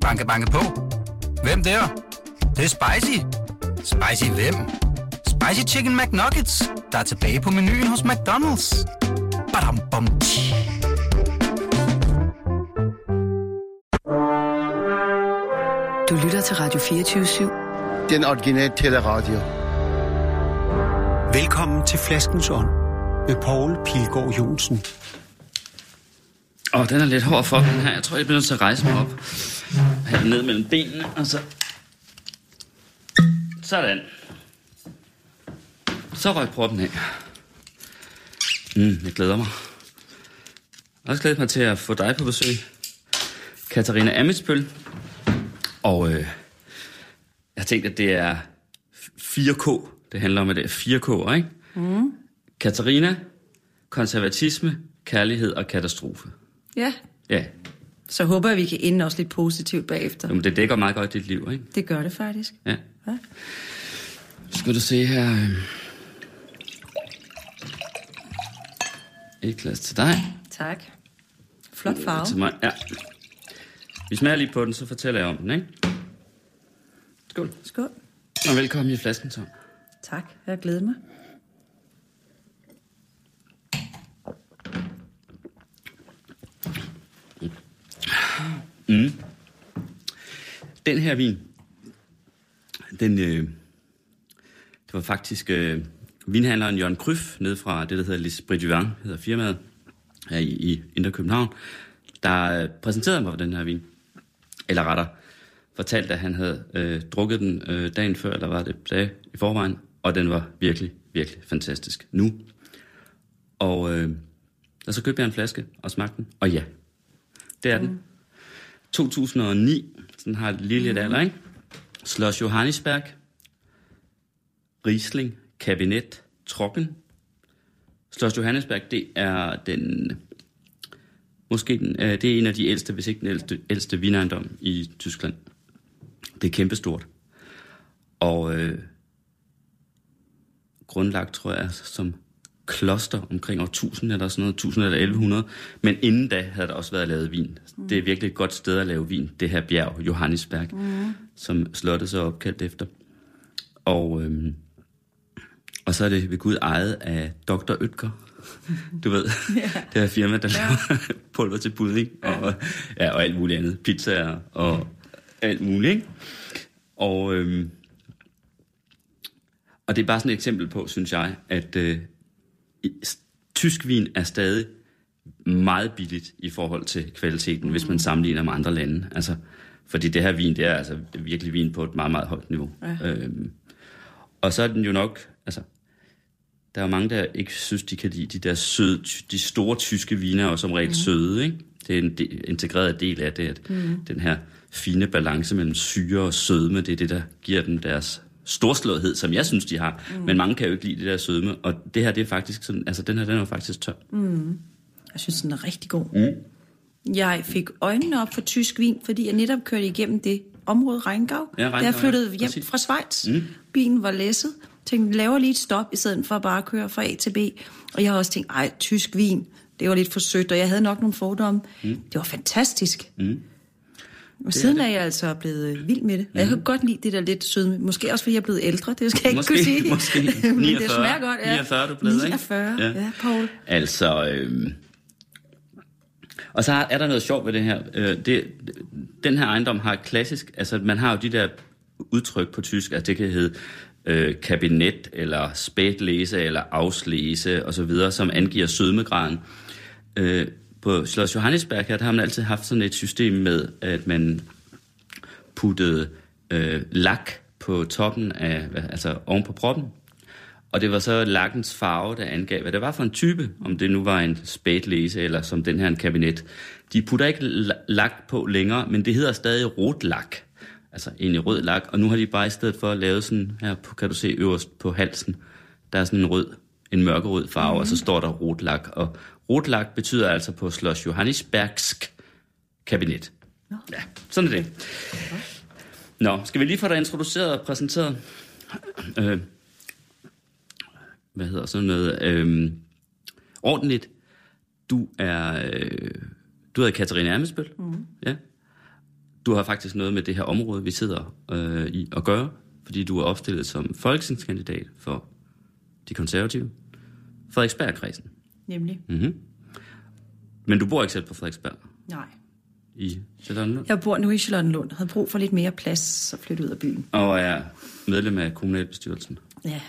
Banke, banke på. Hvem der? Det, det er spicy. Spicy hvem? Spicy Chicken McNuggets, der er tilbage på menuen hos McDonald's. Badum, bom, tji. Du lytter til Radio 24 Den originale teleradio. Velkommen til Flaskens Ånd med Poul Pilgaard Jonsen. Åh, den er lidt hård for den her. Jeg tror, jeg bliver nødt til at rejse mig op. Have den ned mellem benene, og så... Sådan. Så røg proppen af. Mm, jeg glæder mig. Jeg har også glædet mig til at få dig på besøg. Katarina Amitsbøl. Og øh, jeg har tænkt, at det er 4K. Det handler om, at det er 4K, ikke? Mm. Katarina, konservatisme, kærlighed og katastrofe. Ja, Ja, så håber jeg, vi kan ende også lidt positivt bagefter. Jamen, det dækker meget godt dit liv, ikke? Det gør det faktisk. Ja. Ja. Skal du se her... øh. Et glas til dig. Tak. Flot farve. Til mig, ja. Vi smager lige på den, så fortæller jeg om den, ikke? Skål. Skål. Og velkommen i flasken, Tom. Tak, jeg glæder mig. Mm. Den her vin, den, øh, det var faktisk øh, vinhandleren Jørgen Kryf, nede fra det, der hedder Les Bridgevin, hedder firmaet, her i, i Indre København, der øh, præsenterede mig for den her vin. Eller retter, fortalte, at han havde øh, drukket den øh, dagen før, eller var det dag i forvejen, og den var virkelig, virkelig fantastisk nu. Og, øh, og så købte jeg en flaske og smagte den, og ja, det er den. Mm. 2009, så den har lige lidt alder, ikke? Schloss Johannisberg, Riesling, Kabinet, Trocken. Schloss Johannisberg, det er den, måske den, øh, det er en af de ældste, hvis ikke den ældste, ældste vinejendom i Tyskland. Det er kæmpestort. Og øh, grundlagt, tror jeg, som kloster omkring år 1000 eller sådan noget, 1000 eller 1100. Men inden da havde der også været lavet vin. Mm. Det er virkelig et godt sted at lave vin, det her bjerg, Johannisberg, mm. som slottet så er opkaldt efter. Og, øhm, og så er det ved Gud ejet af Dr. Øtker. Du ved, yeah. det her firma, der laver pulver til pudding og, ja, og alt muligt andet. Pizzaer og alt muligt, ikke? Og, øhm, og det er bare sådan et eksempel på, synes jeg, at øh, tysk vin er stadig meget billigt i forhold til kvaliteten, mm. hvis man sammenligner med andre lande. Altså, fordi det her vin, det er altså virkelig vin på et meget, meget højt niveau. Ja. Øhm, og så er den jo nok, altså, der er mange, der ikke synes, de kan lide de der søde, de store tyske viner, er jo som regel mm. søde, ikke? Det er en de, integreret del af det, at mm. den her fine balance mellem syre og sødme, det er det, der giver dem deres storslåethed, som jeg synes, de har. Mm. Men mange kan jo ikke lide det der sødme, og det her, det er faktisk sådan, altså den her, den er faktisk tør. Jeg synes, den er rigtig god. Mm. Jeg fik øjnene op for tysk vin, fordi jeg netop kørte igennem det område Rheingau. Ja, Rheingau, jeg flyttede ja, hjem præcis. fra Schweiz. Mm. Bilen var læsset. Tænkte, laver lige et stop, i stedet for bare at køre fra A til B. Og jeg har også tænkt, ej, tysk vin, det var lidt for sødt, og jeg havde nok nogle fordomme. Mm. Det var fantastisk. Mm. Og siden er, er jeg altså blevet øh, vild med det. Mm. Jeg kan godt lide det der lidt sødme. Måske også, fordi jeg er blevet ældre, det skal jeg ikke Måske- kunne sige. måske. Men 49. det smager godt, ja. 49 er du blevet, ikke? 49, Ja. ja, Paul. Altså, øhm, og så er der noget sjovt ved det her. Øh, det, den her ejendom har klassisk, altså man har jo de der udtryk på tysk, altså det kan hedde øh, kabinet, eller spætlæse, eller afslæse, og så videre, som angiver sødmegraden. Øh, på Schloss Johannesberg her, der har man altid haft sådan et system med, at man puttede øh, lak på toppen af, altså oven på proppen. Og det var så lakkens farve, der angav, hvad det var for en type, om det nu var en spætlæse, eller som den her en kabinet. De putter ikke lak på længere, men det hedder stadig rot lak. Altså en rød lak. Og nu har de bare i stedet for lavet sådan, her på- kan du se øverst på halsen, der er sådan en rød, en mørkerød farve, mm. og så står der rot lak. Og rot lak betyder altså på Schloss Johannisbergsk kabinet. Ja, sådan er det. Nå, skal vi lige få dig introduceret og præsenteret? Øh, hvad hedder sådan noget? Øh, ordentligt. Du er, øh, du hedder Katarina Amesbøl. Mm. Ja. du har faktisk noget med det her område, vi sidder øh, i at gøre, fordi du er opstillet som folketingskandidat for de konservative. Frederiksbergkredsen. Nemlig. Mm-hmm. Men du bor ikke selv på Frederiksberg Nej. i Charlottenlund? Jeg bor nu i Charlottenlund og havde brug for lidt mere plads, så flytte ud af byen. Og er medlem af kommunalbestyrelsen. Ja.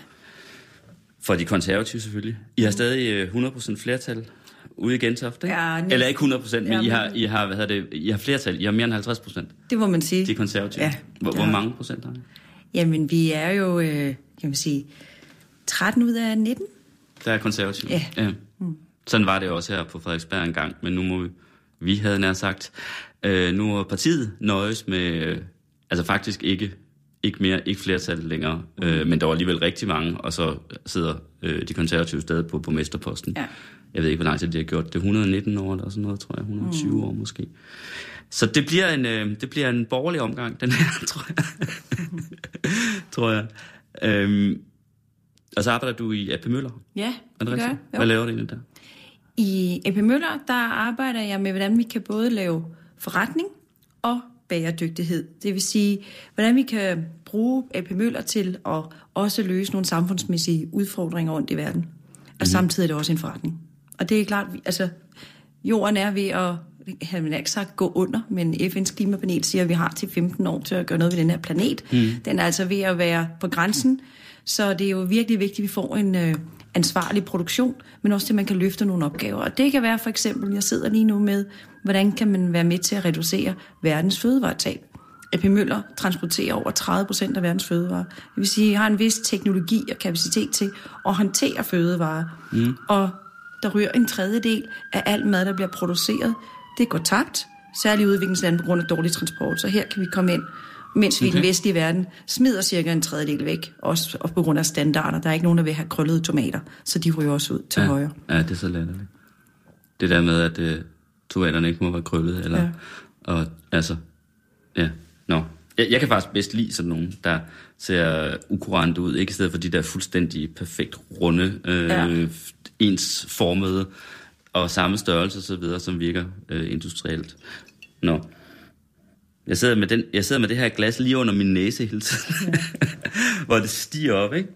For de konservative selvfølgelig. I har stadig øh, 100% flertal ude i Gentofte, ikke? Ja, næsten. Eller ikke 100%, men Ja, I har, I har, hvad hedder det, I har flertal. I har mere end 50%. Det må man sige. De konservative. Ja. Hvor, hvor mange procent har I? Jamen, vi er jo, øh, kan man sige, 13 ud af 19. Der er konservative. Ja. ja. Sådan var det også her på Frederiksberg en gang, men nu må vi, vi havde nær sagt, øh, nu er partiet nøjes med, øh, altså faktisk ikke, ikke mere, ikke flertal længere, øh, men der var alligevel rigtig mange, og så sidder øh, de konservative stadig på borgmesterposten. Ja. Jeg ved ikke, hvor lang tid de har gjort det. 119 år eller sådan noget, tror jeg. 120 mm. år måske. Så det bliver en, øh, det bliver en borgerlig omgang, den her, tror jeg. tror jeg. Øhm, og så arbejder du i AP Møller. Ja, Er det det gør jeg. Hvad laver du egentlig der? I AP Møller, der arbejder jeg med, hvordan vi kan både lave forretning og bæredygtighed. Det vil sige, hvordan vi kan bruge AP Møller til at også løse nogle samfundsmæssige udfordringer rundt i verden. Og samtidig er det også en forretning. Og det er klart, altså jorden er ved at, jeg vil ikke sagt gå under, men FN's klimapanel siger, at vi har til 15 år til at gøre noget ved den her planet. Mm. Den er altså ved at være på grænsen, så det er jo virkelig vigtigt, at vi får en øh, ansvarlig produktion, men også til, at man kan løfte nogle opgaver. Og det kan være for eksempel, jeg sidder lige nu med, hvordan kan man være med til at reducere verdens fødevaretab. AP Møller transporterer over 30 procent af verdens fødevarer. Det vil sige, at I har en vis teknologi og kapacitet til at håndtere fødevarer. Mm. Og der ryger en tredjedel af al mad, der bliver produceret. Det går tabt, særligt i udviklingslande på grund af dårlig transport. Så her kan vi komme ind, mens vi okay. i den vestlige verden smider cirka en tredjedel væk, også, på grund af standarder. Der er ikke nogen, der vil have krøllede tomater, så de ryger også ud til ja. højre. Ja, det er så latterligt. Det der med, at øh, tomaterne ikke må være krøllet, eller... Ja. Og altså... Ja, nå. Jeg, jeg kan faktisk bedst lide sådan nogen, der ser ukurante ud, ikke i stedet for de der fuldstændig perfekt runde, øh, Ja. ensformede og samme størrelse og så videre, som virker øh, industrielt. Nå. Jeg sidder, med den, jeg sidder med det her glas lige under min næse hele tiden, ja. hvor det stiger op, ikke?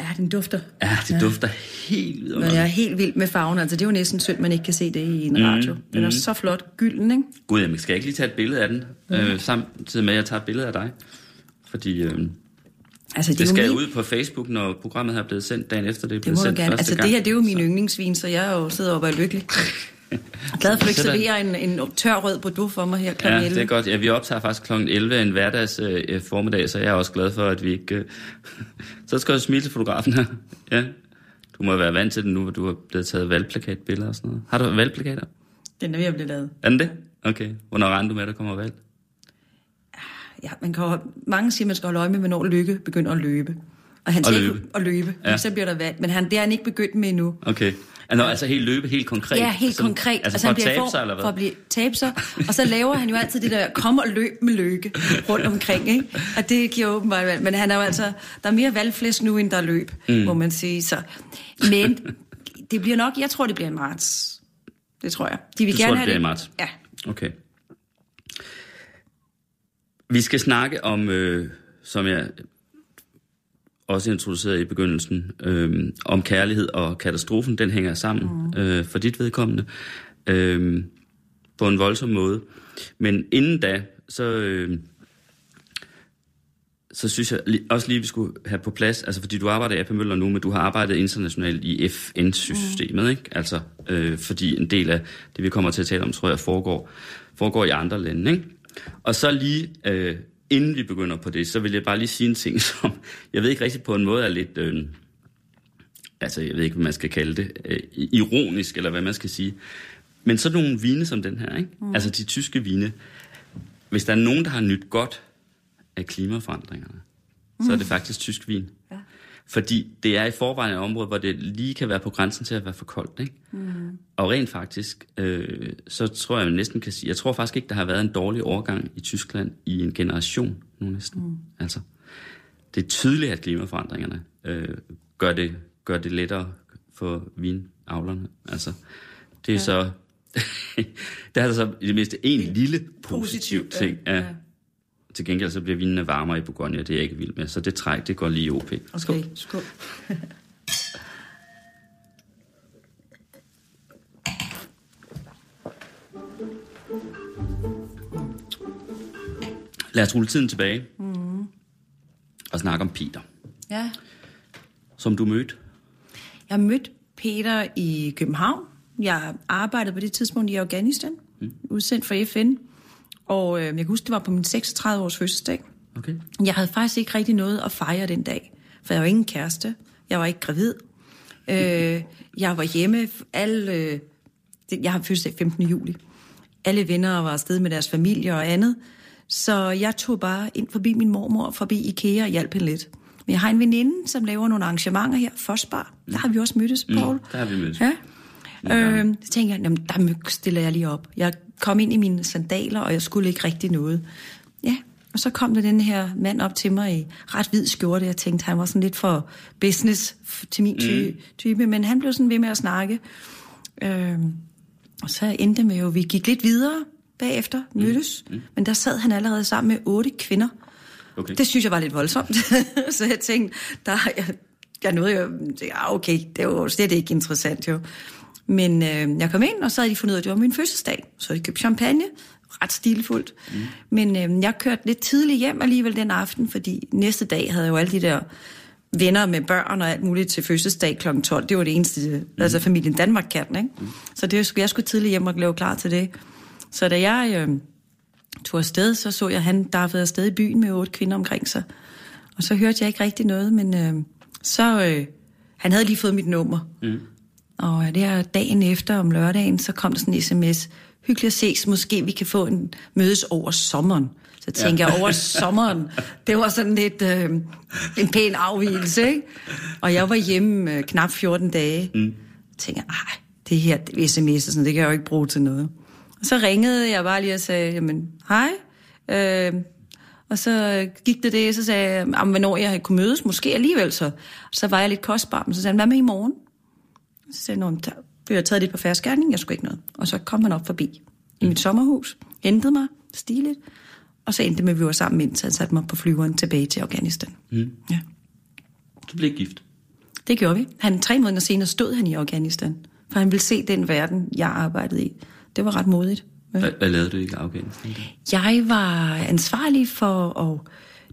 Ja, den dufter. Ja, det ja. dufter helt Men vidunderligt. jeg er helt vild med farven. Altså, det er jo næsten synd, man ikke kan se det i en radio. Den er så flot gylden, ikke? Gud, jamen, skal jeg ikke lige tage et billede af den, øh, samtidig med, at jeg tager et billede af dig? Fordi øh, det, Altså, det, det skal min, ud på Facebook, når programmet her er blevet sendt dagen efter, det er det blevet må du sendt gerne. Altså, gang. det her, det er jo min yndlingsvin, så jeg er jo sidder og er lykkelig. Glad for, at du ikke serverer en, en tør rød bordeaux for mig her kl. Ja, 11. det er godt. Ja, vi optager faktisk kl. 11 en hverdags øh, formiddag, så jeg er også glad for, at vi ikke... Øh... så skal jeg smile til fotografen her. Ja. Du må være vant til det nu, hvor du har blevet taget valgplakatbilleder og sådan noget. Har du valgplakater? Den er ved at blive lavet. Er den det? Okay. Hvornår regner du med, at der kommer valg? Ja, man kan mange siger, at man skal holde øje med, hvornår Lykke begynder at løbe. Og han siger ikke løbe. Ja. så bliver der valg. Men han, det er han ikke begyndt med endnu. Okay. Altså, altså helt løbe, helt konkret? Ja, helt Sådan- konkret. Altså, for han at tabe form sig, eller For hvad? at blive tabe sig. Og så laver han jo altid det der, kom og løb med lykke rundt omkring. Ikke? Og det giver åbenbart valg. Men han er jo altså, der er mere valgflæsk nu, end der er løb, mm. må man sige. Så. Men det bliver nok, jeg tror, det bliver i marts. Det tror jeg. De vil Du gerne tror, det have bliver i marts? Ja. Okay. Vi skal snakke om, øh, som jeg også introducerede i begyndelsen, øh, om kærlighed og katastrofen. Den hænger sammen mm. øh, for dit vedkommende øh, på en voldsom måde. Men inden da, så, øh, så synes jeg også lige, vi skulle have på plads, altså fordi du arbejder i AP Møller nu, men du har arbejdet internationalt i FN-systemet, mm. ikke? Altså, øh, fordi en del af det, vi kommer til at tale om, tror jeg, foregår, foregår i andre lande, ikke? Og så lige, øh, inden vi begynder på det, så vil jeg bare lige sige en ting, som jeg ved ikke rigtig på en måde er lidt, øh, altså jeg ved ikke, hvad man skal kalde det, øh, ironisk, eller hvad man skal sige. Men sådan nogle vine som den her, ikke? Mm. altså de tyske vine, hvis der er nogen, der har nyt godt af klimaforandringerne, mm. så er det faktisk tysk vin. Fordi det er i forvejen et område, hvor det lige kan være på grænsen til at være for koldt. Ikke? Mm. Og rent faktisk, øh, så tror jeg næsten kan sige, jeg tror faktisk ikke, der har været en dårlig overgang i Tyskland i en generation nu næsten. Mm. Altså, det er tydeligt, at klimaforandringerne øh, gør, det, gør det lettere for vinavlerne. Altså, det er ja. så der er der så i det mindste en lille positiv Positivt, ja. ting. Ja. Ja. Til gengæld så bliver vinene varmere i Bourgogne, og det er jeg ikke vild med. Så det træk, det går lige i OP. Okay, skål. Lad os rulle tiden tilbage. Mm. Og snakke om Peter, Ja. som du mødte. Jeg mødte Peter i København. Jeg arbejdede på det tidspunkt i Afghanistan, mm. udsendt for FN. Og øh, jeg kan huske, det var på min 36 års fødselsdag. Okay. Jeg havde faktisk ikke rigtig noget at fejre den dag, for jeg var ingen kæreste. Jeg var ikke gravid. Øh, jeg var hjemme. Alle, øh, jeg har fødselsdag 15. juli. Alle venner var afsted med deres familie og andet. Så jeg tog bare ind forbi min mormor, forbi Ikea og hjalp hende lidt. Men jeg har en veninde, som laver nogle arrangementer her, Fosbar. Der har vi også mødtes, Paul. der har vi mødtes. Ja. Øh, så tænkte jeg, jamen, der stiller jeg lige op. Jeg kom ind i mine sandaler, og jeg skulle ikke rigtig noget. Ja, og så kom der den her mand op til mig i ret hvid skjorte. Jeg tænkte, han var sådan lidt for business til min ty- Mm. type, men han blev sådan ved med at snakke. Øh, og så endte det med, at vi gik lidt videre bagefter, mødtes. Mm. Men der sad han allerede sammen med otte kvinder. Okay. Det synes jeg var lidt voldsomt. så jeg tænkte, der, jeg, jeg nåede jo, ja okay, det var slet ikke interessant jo. Men øh, jeg kom ind, og så havde de fundet ud af, at det var min fødselsdag. Så de købt champagne, ret stilfuldt. Mm. Men øh, jeg kørte lidt tidligt hjem alligevel den aften, fordi næste dag havde jeg jo alle de der venner med børn og alt muligt til fødselsdag kl. 12. Det var det eneste, mm. altså familien Danmark kan, ikke? Mm. Så det, jeg skulle tidligt hjem og lave klar til det. Så da jeg øh, tog afsted, så så jeg, at han daffede afsted i byen med otte kvinder omkring sig. Og så hørte jeg ikke rigtig noget, men øh, så... Øh, han havde lige fået mit nummer. Mm. Og der dagen efter om lørdagen, så kom der sådan en sms. Hyggeligt at ses, måske vi kan få en mødes over sommeren. Så tænker ja. jeg, over sommeren, det var sådan lidt øh, en pæn afvielse, ikke? Og jeg var hjemme øh, knap 14 dage. Mm. tænker jeg, ej, det her sms, sådan, det kan jeg jo ikke bruge til noget. Og så ringede jeg bare lige og sagde, jamen, hej. Øh, og så gik det det, så sagde jeg, hvornår jeg kunne mødes, måske alligevel så. Så var jeg lidt kostbar, men så sagde han, hvad med i morgen? Så sagde jeg, der blev jeg taget lidt på færdsgærning, jeg skulle ikke noget. Og så kom han op forbi i mit sommerhus, hentede mig stiligt, og så endte med, at vi var sammen, indtil han satte mig på flyveren tilbage til Afghanistan. Mm. Ja. Du blev gift. Det gjorde vi. Han, tre måneder senere stod han i Afghanistan, for han ville se den verden, jeg arbejdede i. Det var ret modigt. Hvad, hvad lavede du i Afghanistan? Jeg var ansvarlig for og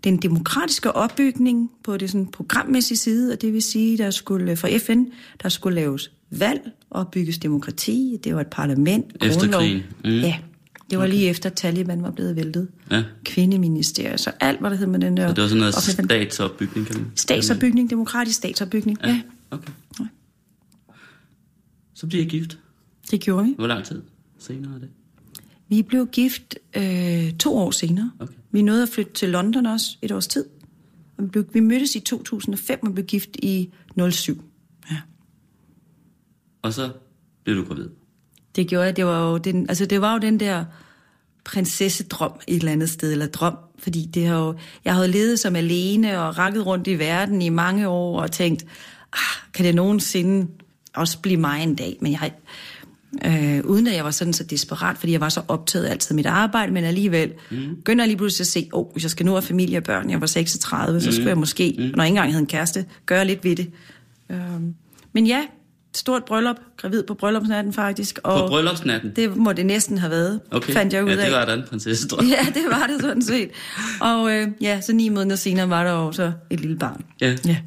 den demokratiske opbygning på det sådan programmæssige side, og det vil sige, der skulle for FN, der skulle laves valg og bygges demokrati. Det var et parlament, Efter grundlov. krigen? Mm. Ja, det var lige efter Taliban var blevet væltet. Ja. Kvindeministeriet, så alt, hvad der hed med den der... Så det var sådan noget offentlige- statsopbygning, kan man Statsopbygning, demokratisk statsopbygning, ja. ja. Okay. Så bliver I gift. Det gjorde vi. Hvor lang tid senere er det? Vi blev gift øh, to år senere. Okay. Vi nåede at flytte til London også et års tid. Og vi, blev, vi mødtes i 2005 og blev gift i 07. Ja. Og så blev du gravid. Det gjorde jeg. Det var jo den, altså det var jo den der prinsessedrøm et eller andet sted, eller drøm, fordi det har jo, jeg havde levet som alene og rakket rundt i verden i mange år og tænkt, ah, kan det nogensinde også blive mig en dag? Men jeg, øh, uden at jeg var sådan så desperat, fordi jeg var så optaget altid af mit arbejde, men alligevel mm. begyndte jeg lige pludselig at se, åh, oh, hvis jeg skal nu have familie og børn, jeg var 36, så skulle jeg måske, mm. når jeg ikke engang havde en kæreste, gøre lidt ved det. Øh, men ja, stort bryllup, gravid på bryllupsnatten faktisk. Og På bryllupsnatten? Det må det næsten have været, Okay. fandt jeg ud ja, af. det var da en prinsessedrøm. Ja, det var det sådan set. Og øh, ja, så ni måneder senere var der jo så et lille barn. Ja. ja.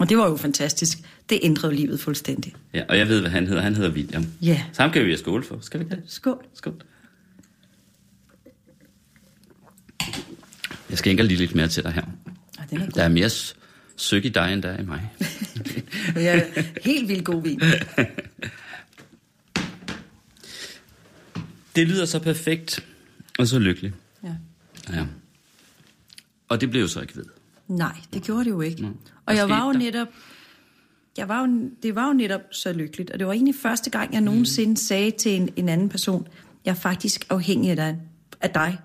Og det var jo fantastisk. Det ændrede livet fuldstændig. ja. Og jeg ved, hvad han hedder. Han hedder William. Ja. Så ham kan vi have skål for. Skal vi ikke det? Skål. Skål. Jeg skænker lige lidt mere til dig her. Ah, den er god. Der er mere søg i dig, end der er i mig. Ja, helt vildt god vin. Det lyder så perfekt og så lykkelig. Ja. Ja. Og det blev jo så ikke ved. Nej, det gjorde det jo ikke. Nå. Og Hvad jeg var jo der? netop... Jeg var jo, det var jo netop så lykkeligt, og det var egentlig første gang, jeg nogensinde sagde til en, en anden person, jeg er faktisk afhængig af dig, af dig.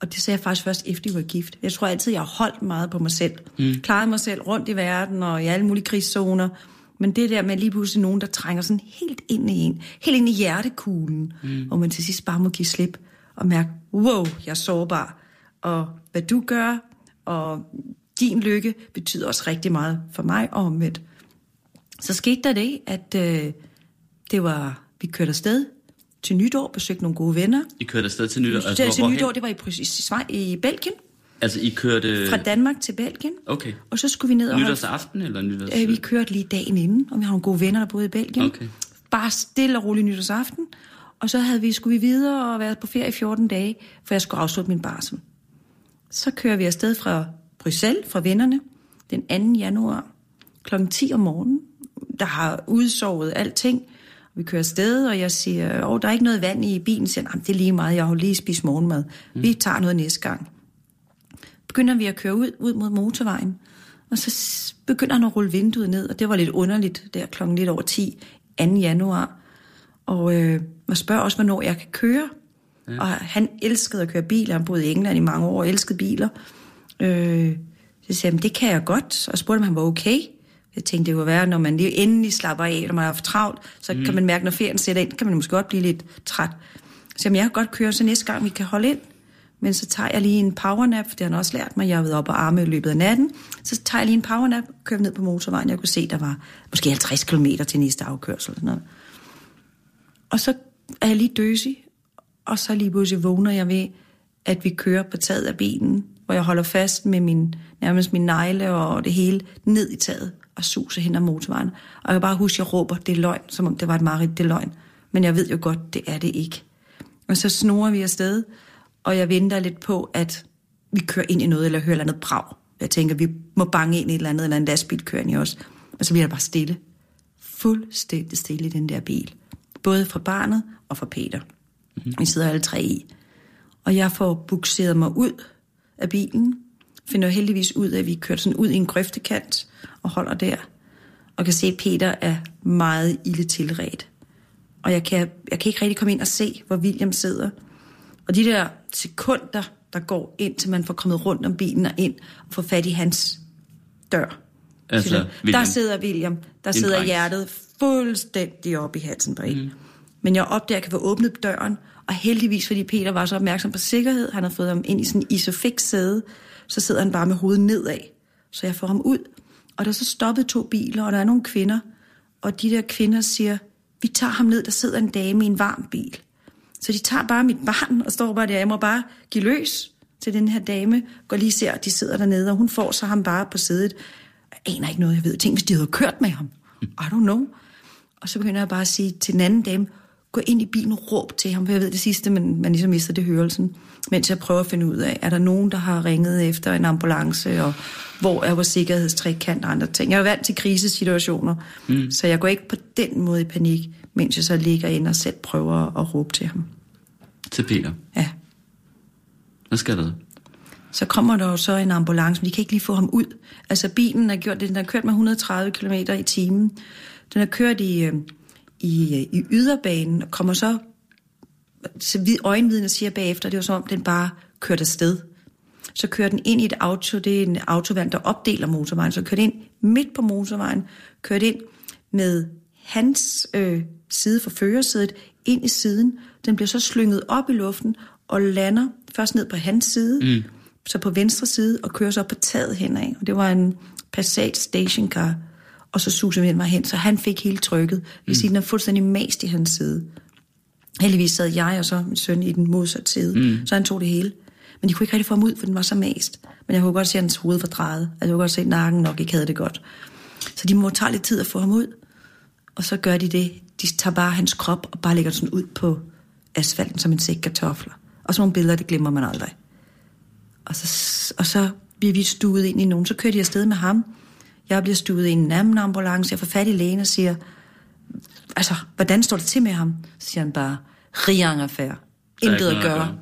Og det sagde jeg faktisk først efter, vi var gift. Jeg tror altid, jeg har holdt meget på mig selv. Mm. Klaret mig selv rundt i verden og i alle mulige krigszoner. Men det der med lige pludselig nogen, der trænger sådan helt ind i en, helt ind i hjertekuglen, mm. hvor man til sidst bare må give slip og mærke, wow, jeg er sårbar. Og hvad du gør, og din lykke betyder også rigtig meget for mig og omvendt. Så skete der det, at øh, det var, vi kørte afsted til nytår, besøgte nogle gode venner. I kørte afsted til nytår? Altså, til nytår, det var i, i, i Belgien. Altså, I kørte... Fra Danmark til Belgien. Okay. Og så skulle vi ned og Nytårsaften eller nytårs... Øh, vi kørte lige dagen inden, og vi har nogle gode venner, der boede i Belgien. Okay. Bare stille og roligt nytårsaften. Og så havde vi, skulle vi videre og være på ferie i 14 dage, for jeg skulle afslutte min barsel. Så kører vi afsted fra Bruxelles, fra vennerne, den 2. januar kl. 10 om morgenen. Der har udsovet alting. Vi kører afsted, og jeg siger, åh, der er ikke noget vand i bilen. Så siger han, det er lige meget, jeg har lige spist morgenmad. Mm. Vi tager noget næste gang begynder vi at køre ud, ud mod motorvejen. Og så begynder han at rulle vinduet ned, og det var lidt underligt, der klokken lidt over 10, 2. januar. Og øh, man spørger også, hvornår jeg kan køre. Ja. Og han elskede at køre bil, han boede i England i mange år og elskede biler. Øh, så sagde jeg, det kan jeg godt, og spurgte, om han var okay. Jeg tænkte, det kunne være, når man lige endelig slapper af, når man er for travlt, så mm. kan man mærke, når ferien sætter ind, kan man måske godt blive lidt træt. Så jeg, jeg kan godt køre, så næste gang vi kan holde ind. Men så tager jeg lige en powernap, for det har han også lært mig. Jeg har været op og arme i løbet af natten. Så tager jeg lige en powernap, kører ned på motorvejen. Jeg kunne se, der var måske 50 km til næste afkørsel. Sådan noget. Og så er jeg lige døsig, og så lige pludselig vågner jeg ved, at vi kører på taget af bilen, hvor jeg holder fast med min, nærmest min negle og det hele ned i taget og suser hen ad motorvejen. Og jeg kan bare huske, at jeg råber, det er løgn, som om det var et mareridt, det er løgn. Men jeg ved jo godt, det er det ikke. Og så snorer vi afsted, og jeg venter lidt på, at vi kører ind i noget, eller hører et eller andet brag. Jeg tænker, vi må bange ind i et eller andet, eller en lastbil kører ind i os. Og så bliver der bare stille. Fuldstændig stille i den der bil. Både fra barnet og fra Peter. Mm-hmm. Vi sidder alle tre i. Og jeg får bukseret mig ud af bilen. Finder heldigvis ud af, at vi kører sådan ud i en grøftekant og holder der. Og kan se, at Peter er meget ille tilret. Og jeg kan, jeg kan ikke rigtig komme ind og se, hvor William sidder. Og de der sekunder, der går ind, til man får kommet rundt om bilen og ind og får fat i hans dør. Altså, der sidder William, der sidder dreng. hjertet fuldstændig op i halsen på en. Mm. Men jeg opdager, at jeg kan få åbnet døren, og heldigvis, fordi Peter var så opmærksom på sikkerhed, han har fået ham ind i sådan en isofix sæde, så sidder han bare med hovedet nedad. Så jeg får ham ud, og der er så stoppet to biler, og der er nogle kvinder, og de der kvinder siger, vi tager ham ned, der sidder en dame i en varm bil. Så de tager bare mit barn og står bare der. Jeg må bare give løs til den her dame. Går lige ser, at de sidder dernede, og hun får så ham bare på sædet. Jeg aner ikke noget, jeg ved. Tænk, hvis de havde kørt med ham. I don't know. Og så begynder jeg bare at sige til den anden dame, gå ind i bilen og råb til ham, for jeg ved det sidste, men man ligesom mister det hørelsen. Mens jeg prøver at finde ud af, er der nogen, der har ringet efter en ambulance, og hvor er vores sikkerhedstrækkant og andre ting. Jeg er vant til krisesituationer, mm. så jeg går ikke på den måde i panik, mens jeg så ligger ind og selv prøver at råbe til ham. Til Peter? Ja. Hvad skal der? Så kommer der jo så en ambulance, men de kan ikke lige få ham ud. Altså bilen er gjort, den har kørt med 130 km i timen. Den har kørt i, øh, i, i yderbanen og kommer så, så øjenvidner siger bagefter, det var som om den bare kørte afsted. Så kører den ind i et auto, det er en autovand, der opdeler motorvejen, så kører den ind midt på motorvejen, kører ind med hans øh, side for førersædet ind i siden. Den bliver så slynget op i luften og lander først ned på hans side, mm. så på venstre side, og kører så op på taget henad. Og det var en Passat stationcar, og så suser vi mig hen, så han fik hele trykket. Vi mm. siger, den er fuldstændig mast i hans side. Heldigvis sad jeg og så min søn i den modsatte side, mm. så han tog det hele. Men de kunne ikke rigtig få ham ud, for den var så mast. Men jeg kunne godt se, at hans hoved var drejet. Altså, jeg kunne godt se, at nakken nok ikke havde det godt. Så de må tage lidt tid at få ham ud. Og så gør de det. De tager bare hans krop og bare lægger sådan ud på asfalten som en sæk kartofler. Og sådan nogle billeder, det glemmer man aldrig. Og så, og så bliver vi stuet ind i nogen. Så kører de afsted med ham. Jeg bliver stuet i en anden ambulance. Jeg får fat i lægen og siger, altså, hvordan står det til med ham? Så siger han bare, rien affære. Intet at gøre.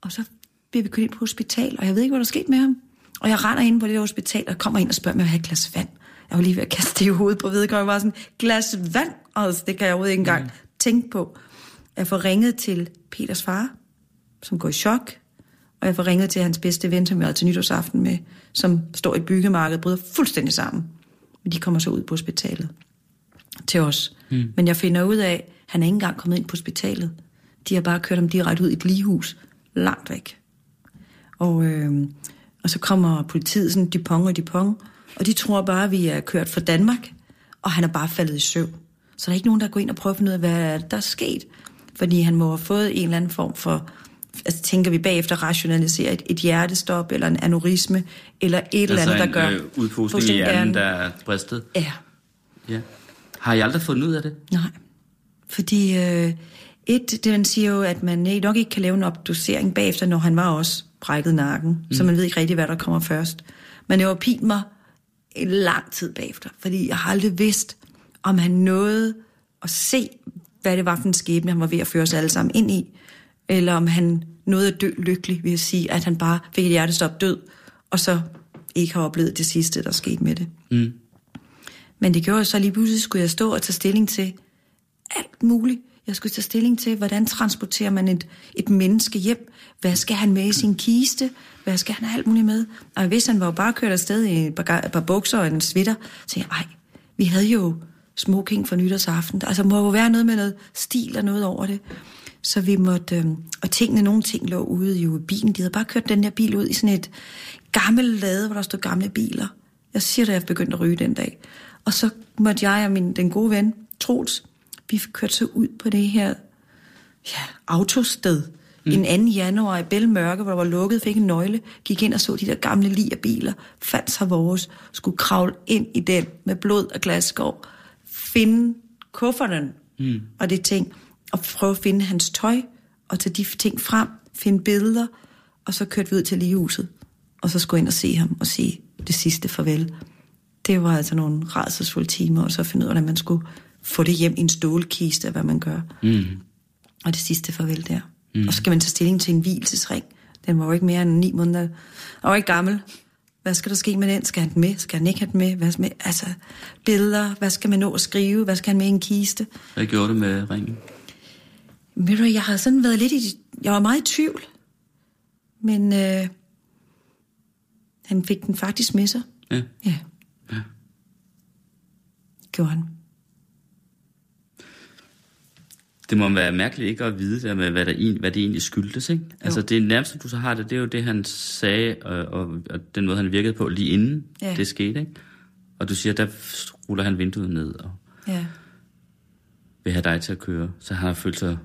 Og så bliver vi kørt ind på hospital, og jeg ved ikke, hvad der er sket med ham. Og jeg render ind på det hospital, og kommer ind og spørger mig, om jeg vil have et glas vand. Jeg var lige ved at kaste det i hovedet på vedkommende. var sådan, glas vand, altså, det kan jeg overhovedet ikke engang mm. tænke på. Jeg får ringet til Peters far, som går i chok. Og jeg får ringet til hans bedste ven, som jeg havde til nytårsaften med, som står i byggemarkedet, bryder fuldstændig sammen. Men de kommer så ud på hospitalet til os. Mm. Men jeg finder ud af, at han er ikke engang kommet ind på hospitalet. De har bare kørt ham direkte ud i et ligehus, langt væk. Og, øh, og så kommer politiet, sådan Dupont og Dupont, og de tror bare, at vi er kørt fra Danmark, og han er bare faldet i søvn. Så der er ikke nogen, der går ind og prøver at finde ud af, hvad der er sket. Fordi han må have fået en eller anden form for, altså tænker vi bagefter rationalisere et, et hjertestop, eller en aneurisme, eller et eller Altså andet, der en gør... øh, udpustning i hjernen, der er bristet. Ja, Ja. Har I aldrig fundet ud af det? nej. Fordi øh, et, det man siger jo, at man ikke- nok ikke kan lave en obducering bagefter, når han var også brækket nakken. Mm. Så man ved ikke rigtig, hvad der kommer først. Men det var pint mig en lang tid bagefter, fordi jeg har aldrig vidst, om han nåede at se, hvad det var for en skæbne, han var ved at føre os alle sammen ind i, eller om han nåede at dø lykkelig ved at sige, at han bare fik et hjertestop død, og så ikke har oplevet det sidste, der skete med det. Mm. Men det gjorde jo så lige pludselig, skulle jeg stå og tage stilling til alt muligt. Jeg skulle tage stilling til, hvordan transporterer man et, et menneske hjem? Hvad skal han med i sin kiste? Hvad skal han have alt muligt med? Og hvis han var jo bare kørt afsted i et par, et par bukser og en sweater, så jeg, ej, vi havde jo smoking for nytårsaften. Altså, må jo være noget med noget stil og noget over det. Så vi måtte, øhm, og tingene, nogle ting lå ude jo i bilen. De havde bare kørt den der bil ud i sådan et gammelt lade, hvor der stod gamle biler. Jeg siger, da jeg begyndte at ryge den dag. Og så måtte jeg og min, den gode ven, Troels, vi kørte så ud på det her ja, autosted. Mm. En 2. januar i Bælmørke, hvor der var lukket, fik en nøgle, gik ind og så de der gamle af biler, fandt sig vores, skulle kravle ind i den med blod og glasskov, finde kufferten mm. og det ting, og prøve at finde hans tøj, og tage de ting frem, finde billeder, og så kørte vi ud til ligehuset, og så skulle ind og se ham og sige det sidste farvel. Det var altså nogle rædselsfulde timer, og så finde ud af, hvordan man skulle få det hjem i en stålkiste, hvad man gør. Mm. Og det sidste farvel der. Mm. Og så skal man tage stilling til en hvilesesring. Den var jo ikke mere end ni måneder. Og var ikke gammel. Hvad skal der ske med den? Skal han den med? Skal han ikke have den med? Hvad med? Altså, billeder. Hvad skal man nå at skrive? Hvad skal han med i en kiste? Hvad gjorde du med ringen? Du, jeg har sådan været lidt i... Jeg var meget i tvivl. Men øh, han fik den faktisk med sig. Ja. Ja. ja. Gjorde han. Det må være mærkeligt ikke at vide, der med, hvad, der, egentlig- hvad det egentlig skyldtes, ikke? Altså det nærmeste, du så har det, det er jo det, han sagde, og, og, og den måde, han virkede på lige inden Ja. det skete, ikke? Og du siger, der ruller han vinduet ned og Ja. vil have dig til at køre, så han har følt sig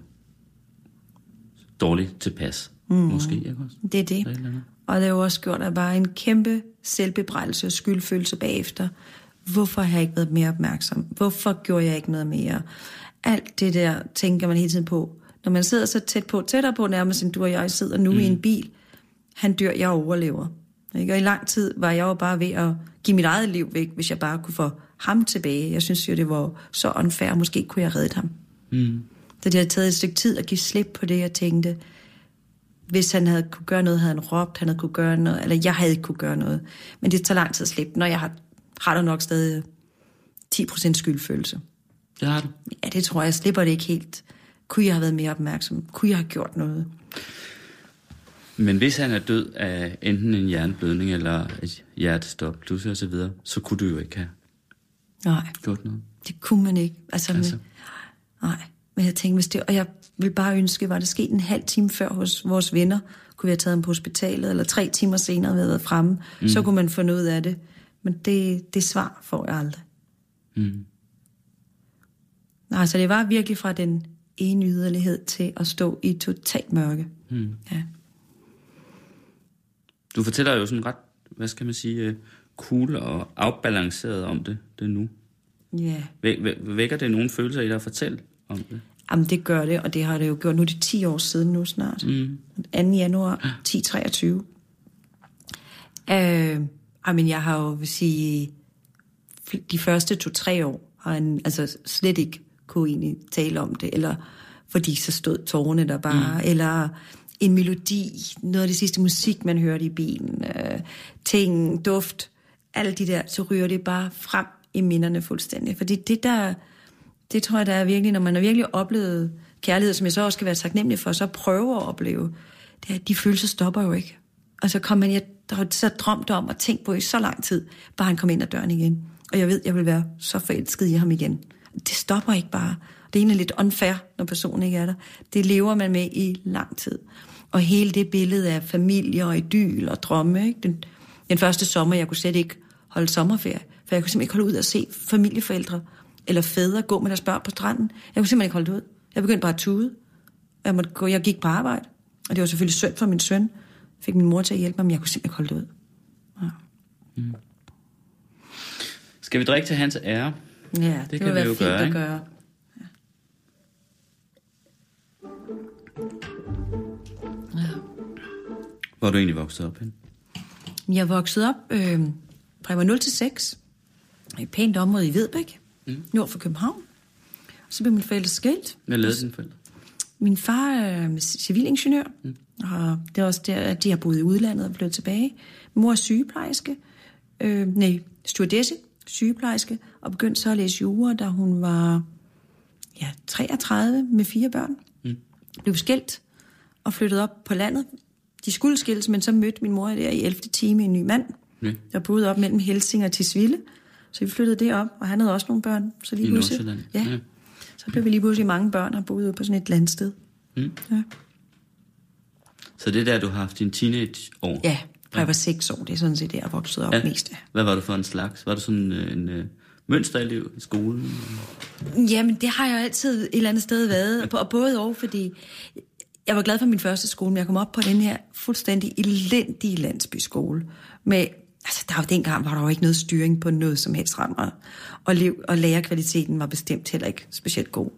dårligt tilpas. Mm. Måske, ikke også? Det er det. Og det har jo også gjort, at bare en kæmpe selvbebrejdelse og skyldfølelse bagefter. Hvorfor har jeg ikke været mere opmærksom? Hvorfor gjorde jeg ikke noget mere? Alt det der tænker man hele tiden på. Når man sidder så tæt på, tættere på nærmest, end du og jeg sidder nu mm. i en bil. Han dør, jeg overlever. Ikke? Og i lang tid var jeg jo bare ved at give mit eget liv væk, hvis jeg bare kunne få ham tilbage. Jeg synes jo, det var så unfair. Måske kunne jeg redde ham. Mm. Så det havde taget et stykke tid at give slip på det, jeg tænkte, hvis han havde kunne gøre noget, havde han råbt, han havde kunne gøre noget, eller jeg havde ikke kunne gøre noget. Men det tager lang tid at slippe, når jeg har, har der nok stadig 10% skyldfølelse. Det har du. Ja, det tror jeg, jeg slipper det ikke helt. Kunne jeg have været mere opmærksom? Kunne jeg have gjort noget? Men hvis han er død af enten en hjerneblødning eller et hjertestop, plus og så videre, så kunne du jo ikke have Nej, gjort noget. det kunne man ikke. Altså, Altså. Med, nej, men jeg tænkte, hvis det, og jeg vil bare ønske, var det sket en halv time før hos vores venner, kunne vi have taget ham på hospitalet, eller tre timer senere havde været fremme, mm. så kunne man få noget af det. Men det, det svar får jeg aldrig. Mm. Nej, så det var virkelig fra den ene yderlighed til at stå i totalt mørke. Mm. Ja. Du fortæller jo sådan ret, hvad skal man sige, øh, cool og afbalanceret om det, det nu. ja. Væ- vækker det nogle følelser i dig at fortælle om det? Jamen, det gør det, og det har det jo gjort. Nu er det 10 år siden nu snart. Mm. 2. januar 1023. Øh, men jeg har jo, vil sige, de første to-tre år har han altså slet ikke kunne egentlig tale om det, eller fordi så stod tårerne der bare, mm. eller en melodi, noget af det sidste musik, man hørte i bilen, øh, ting, duft, alle de der, så ryger det bare frem i minderne fuldstændig. Fordi det der, det tror jeg, der er virkelig, når man har virkelig oplevet kærlighed, som jeg så også skal være taknemmelig for, så prøver at opleve, det er, at de følelser stopper jo ikke. Og så kom man, jeg har så drømt om og tænkt på i så lang tid, bare han kom ind ad døren igen. Og jeg ved, jeg vil være så forelsket i ham igen. Det stopper ikke bare. Det er egentlig lidt unfair, når personen ikke er der. Det lever man med i lang tid. Og hele det billede af familie og idyl og drømme. Ikke? Den, den første sommer, jeg kunne slet ikke holde sommerferie. For jeg kunne simpelthen ikke holde ud at se familieforældre eller fædre gå med deres børn på stranden. Jeg kunne simpelthen ikke holde det ud. Jeg begyndte bare at tude. Jeg, måtte gå, jeg gik på arbejde. Og det var selvfølgelig synd for min søn. Jeg fik min mor til at hjælpe mig, men jeg kunne simpelthen ikke holde det ud. Ja. Mm. Skal vi drikke til hans ære? Ja, det, det kan vi jo gøre, at gøre. Ja. Ja. Hvor er du egentlig vokset op hen? Jeg voksede op øh, fra jeg var 0 til 6 i et pænt område i Vedbæk, mm. nord for København. Og så blev min forældre skilt. Hvad lavede dine forældre? Min far er civilingeniør, mm. og det er også der, at de har boet i udlandet og blevet tilbage. Min mor er sygeplejerske, øh, nej, stewardesse, sygeplejerske, og begyndte så at læse jura, da hun var ja, 33 med fire børn. Mm. Blev skilt og flyttede op på landet. De skulle skilles, men så mødte min mor der i 11. time en ny mand, mm. der boede op mellem Helsing og Tisvilde. Så vi flyttede det op, og han havde også nogle børn. Så lige I Nordsjælland? Ja. ja. Så blev vi lige pludselig mange børn og boede på sådan et landsted. Mm. Ja. Så det er der, du har haft din teenageår? Ja, fra jeg var seks år. Det er sådan set det, jeg voksede op ja. mest af. Hvad var du for en slags? Var du sådan øh, en, en mønsterelev i skolen? Jamen, det har jeg altid et eller andet sted været. Og både og, fordi jeg var glad for min første skole, men jeg kom op på den her fuldstændig elendige landsbyskole med Altså, der var dengang var der jo ikke noget styring på noget som helst rammer. Og, liv, og lærerkvaliteten var bestemt heller ikke specielt god.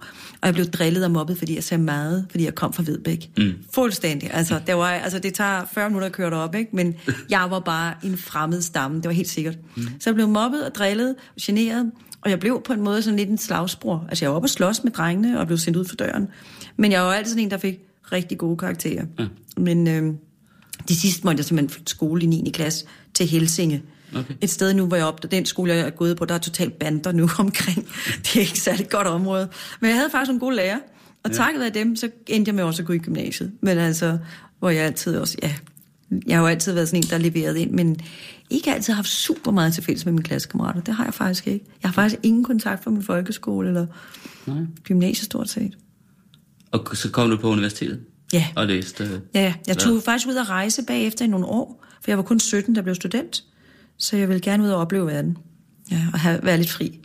Og jeg blev drillet og mobbet, fordi jeg sagde meget, fordi jeg kom fra Vedbæk. Mm. Fuldstændig. Altså, det, var, altså, det tager 40 minutter at køre derop, ikke? men jeg var bare en fremmed stamme, det var helt sikkert. Mm. Så jeg blev mobbet og drillet og generet, og jeg blev på en måde sådan lidt en slagsbror. Altså, jeg var oppe og slås med drengene og blev sendt ud for døren. Men jeg var altid sådan en, der fik rigtig gode karakterer. Mm. Men øh, de sidste måtte jeg simpelthen skole i 9. klasse til Helsinge. Okay. Et sted nu, hvor jeg op, den skole, jeg er gået på, der er totalt bander nu omkring. Det er ikke særlig godt område. Men jeg havde faktisk en god lærer. Og ja. takket af dem, så endte jeg med også at gå i gymnasiet. Men altså, hvor jeg altid også, ja, jeg har jo altid været sådan en, der leveret ind, men ikke altid haft super meget til fælles med mine klassekammerater. Det har jeg faktisk ikke. Jeg har faktisk ingen kontakt fra min folkeskole eller Nej. gymnasiet stort set. Og så kom du på universitetet? Ja. Og læste? Ja, jeg tog hvad? faktisk ud at rejse bagefter i nogle år, for jeg var kun 17, der blev student. Så jeg ville gerne ud og opleve verden. Ja, og have, være lidt fri.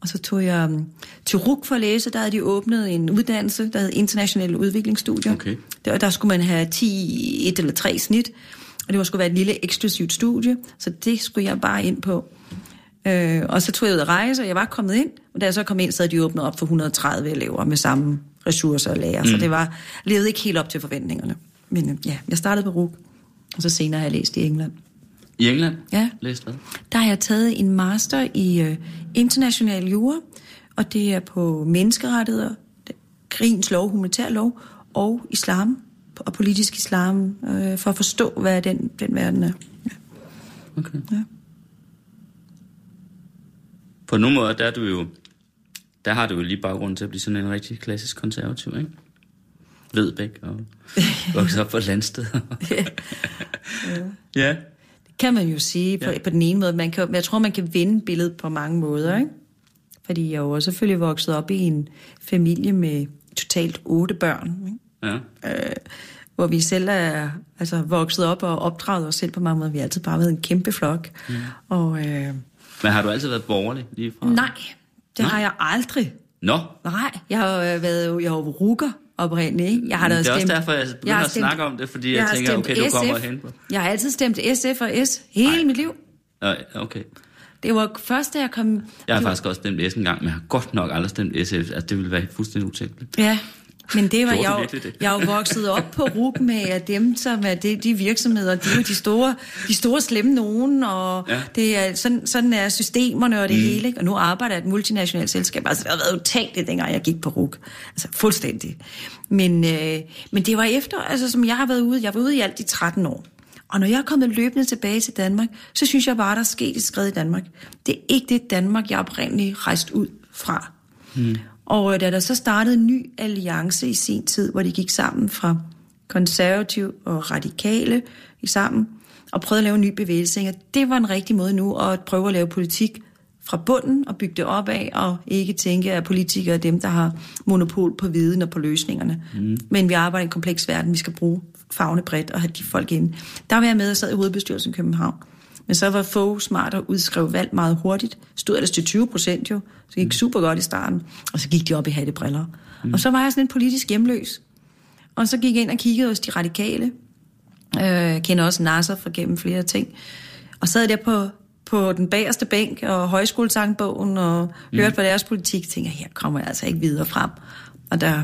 Og så tog jeg um, til RUK for at læse. Der havde de åbnet en uddannelse, der hed Internationale Udviklingsstudier. Okay. Der, der skulle man have 10, et eller tre snit. Og det var skulle være et lille eksklusivt studie. Så det skulle jeg bare ind på. Øh, og så tog jeg ud at rejse, og jeg var kommet ind. Og da jeg så kom ind, så havde de åbnet op for 130 elever med samme ressourcer og lærer. Mm. Så det var levede ikke helt op til forventningerne. Men øh, ja, jeg startede på RUK. Og så senere har jeg læst i England. I England? Ja. Læst hvad? Der har jeg taget en master i uh, international jura, og det er på menneskerettigheder, krigens lov, humanitær lov og islam, og politisk islam, uh, for at forstå, hvad den, den verden er. Ja. Okay. Ja. På nogle måder, der er du jo, der har du jo lige baggrund til at blive sådan en rigtig klassisk konservativ, ikke? Vedbæk og vokset op på landsted. ja. ja. Det kan man jo sige på, ja. på den ene måde. Man kan, jeg tror, man kan vinde billedet på mange måder, ikke? Fordi jeg jo selvfølgelig vokset op i en familie med totalt otte børn, ikke? Ja. Øh, hvor vi selv er altså, vokset op og opdraget os selv på mange måder. Vi har altid bare været en kæmpe flok. Mm. Og, øh, Men har du altid været borgerlig lige fra? Nej, det Nej. har jeg aldrig. Nå? Nej, jeg har været jeg har rukker oprindeligt. Ikke? Jeg har da det er stemt, også derfor, jeg begynder jeg at stemt, snakke om det, fordi jeg, jeg tænker, okay, du kommer hen på. Jeg har altid stemt SF og S hele Ej. mit liv. Okay. Det var først, da jeg kom... Jeg har faktisk også stemt S en gang, men jeg har godt nok aldrig stemt SF. Altså, det ville være fuldstændig utænkeligt. Ja, men det var jeg, det? jeg jo vokset op på RUP med at dem, som er de, de virksomheder, de er jo de store, de store slemme nogen, og ja. det er, sådan, sådan er systemerne og det mm. hele. Ikke? Og nu arbejder jeg et multinationalt selskab. Altså, det har været utageligt, dengang jeg gik på RUK. Altså, fuldstændig. Men, øh, men det var efter, altså, som jeg har været ude, jeg var ude i alt de 13 år. Og når jeg er kommet løbende tilbage til Danmark, så synes jeg bare, der er sket et skridt i Danmark. Det er ikke det Danmark, jeg oprindeligt rejst ud fra. Mm. Og da der så startede en ny alliance i sin tid, hvor de gik sammen fra konservativ og radikale sammen, og prøvede at lave en ny bevægelse, det var en rigtig måde nu at prøve at lave politik fra bunden og bygge det op af, og ikke tænke, at politikere er dem, der har monopol på viden og på løsningerne. Mm. Men vi arbejder i en kompleks verden, vi skal bruge fagne bredt og have de folk ind. Der var jeg med og sad i hovedbestyrelsen i København. Men så var få smart og udskrev valg meget hurtigt. Stod ellers til 20 procent jo. Så gik super godt i starten. Og så gik de op i hattebriller. Mm. Og så var jeg sådan en politisk hjemløs. Og så gik jeg ind og kiggede hos de radikale. Øh, kender også Nasser fra gennem flere ting. Og sad der på, på den bagerste bænk og højskolesangbogen og mm. hørte på deres politik. Og tænkte, her kommer jeg altså ikke videre frem. Og der,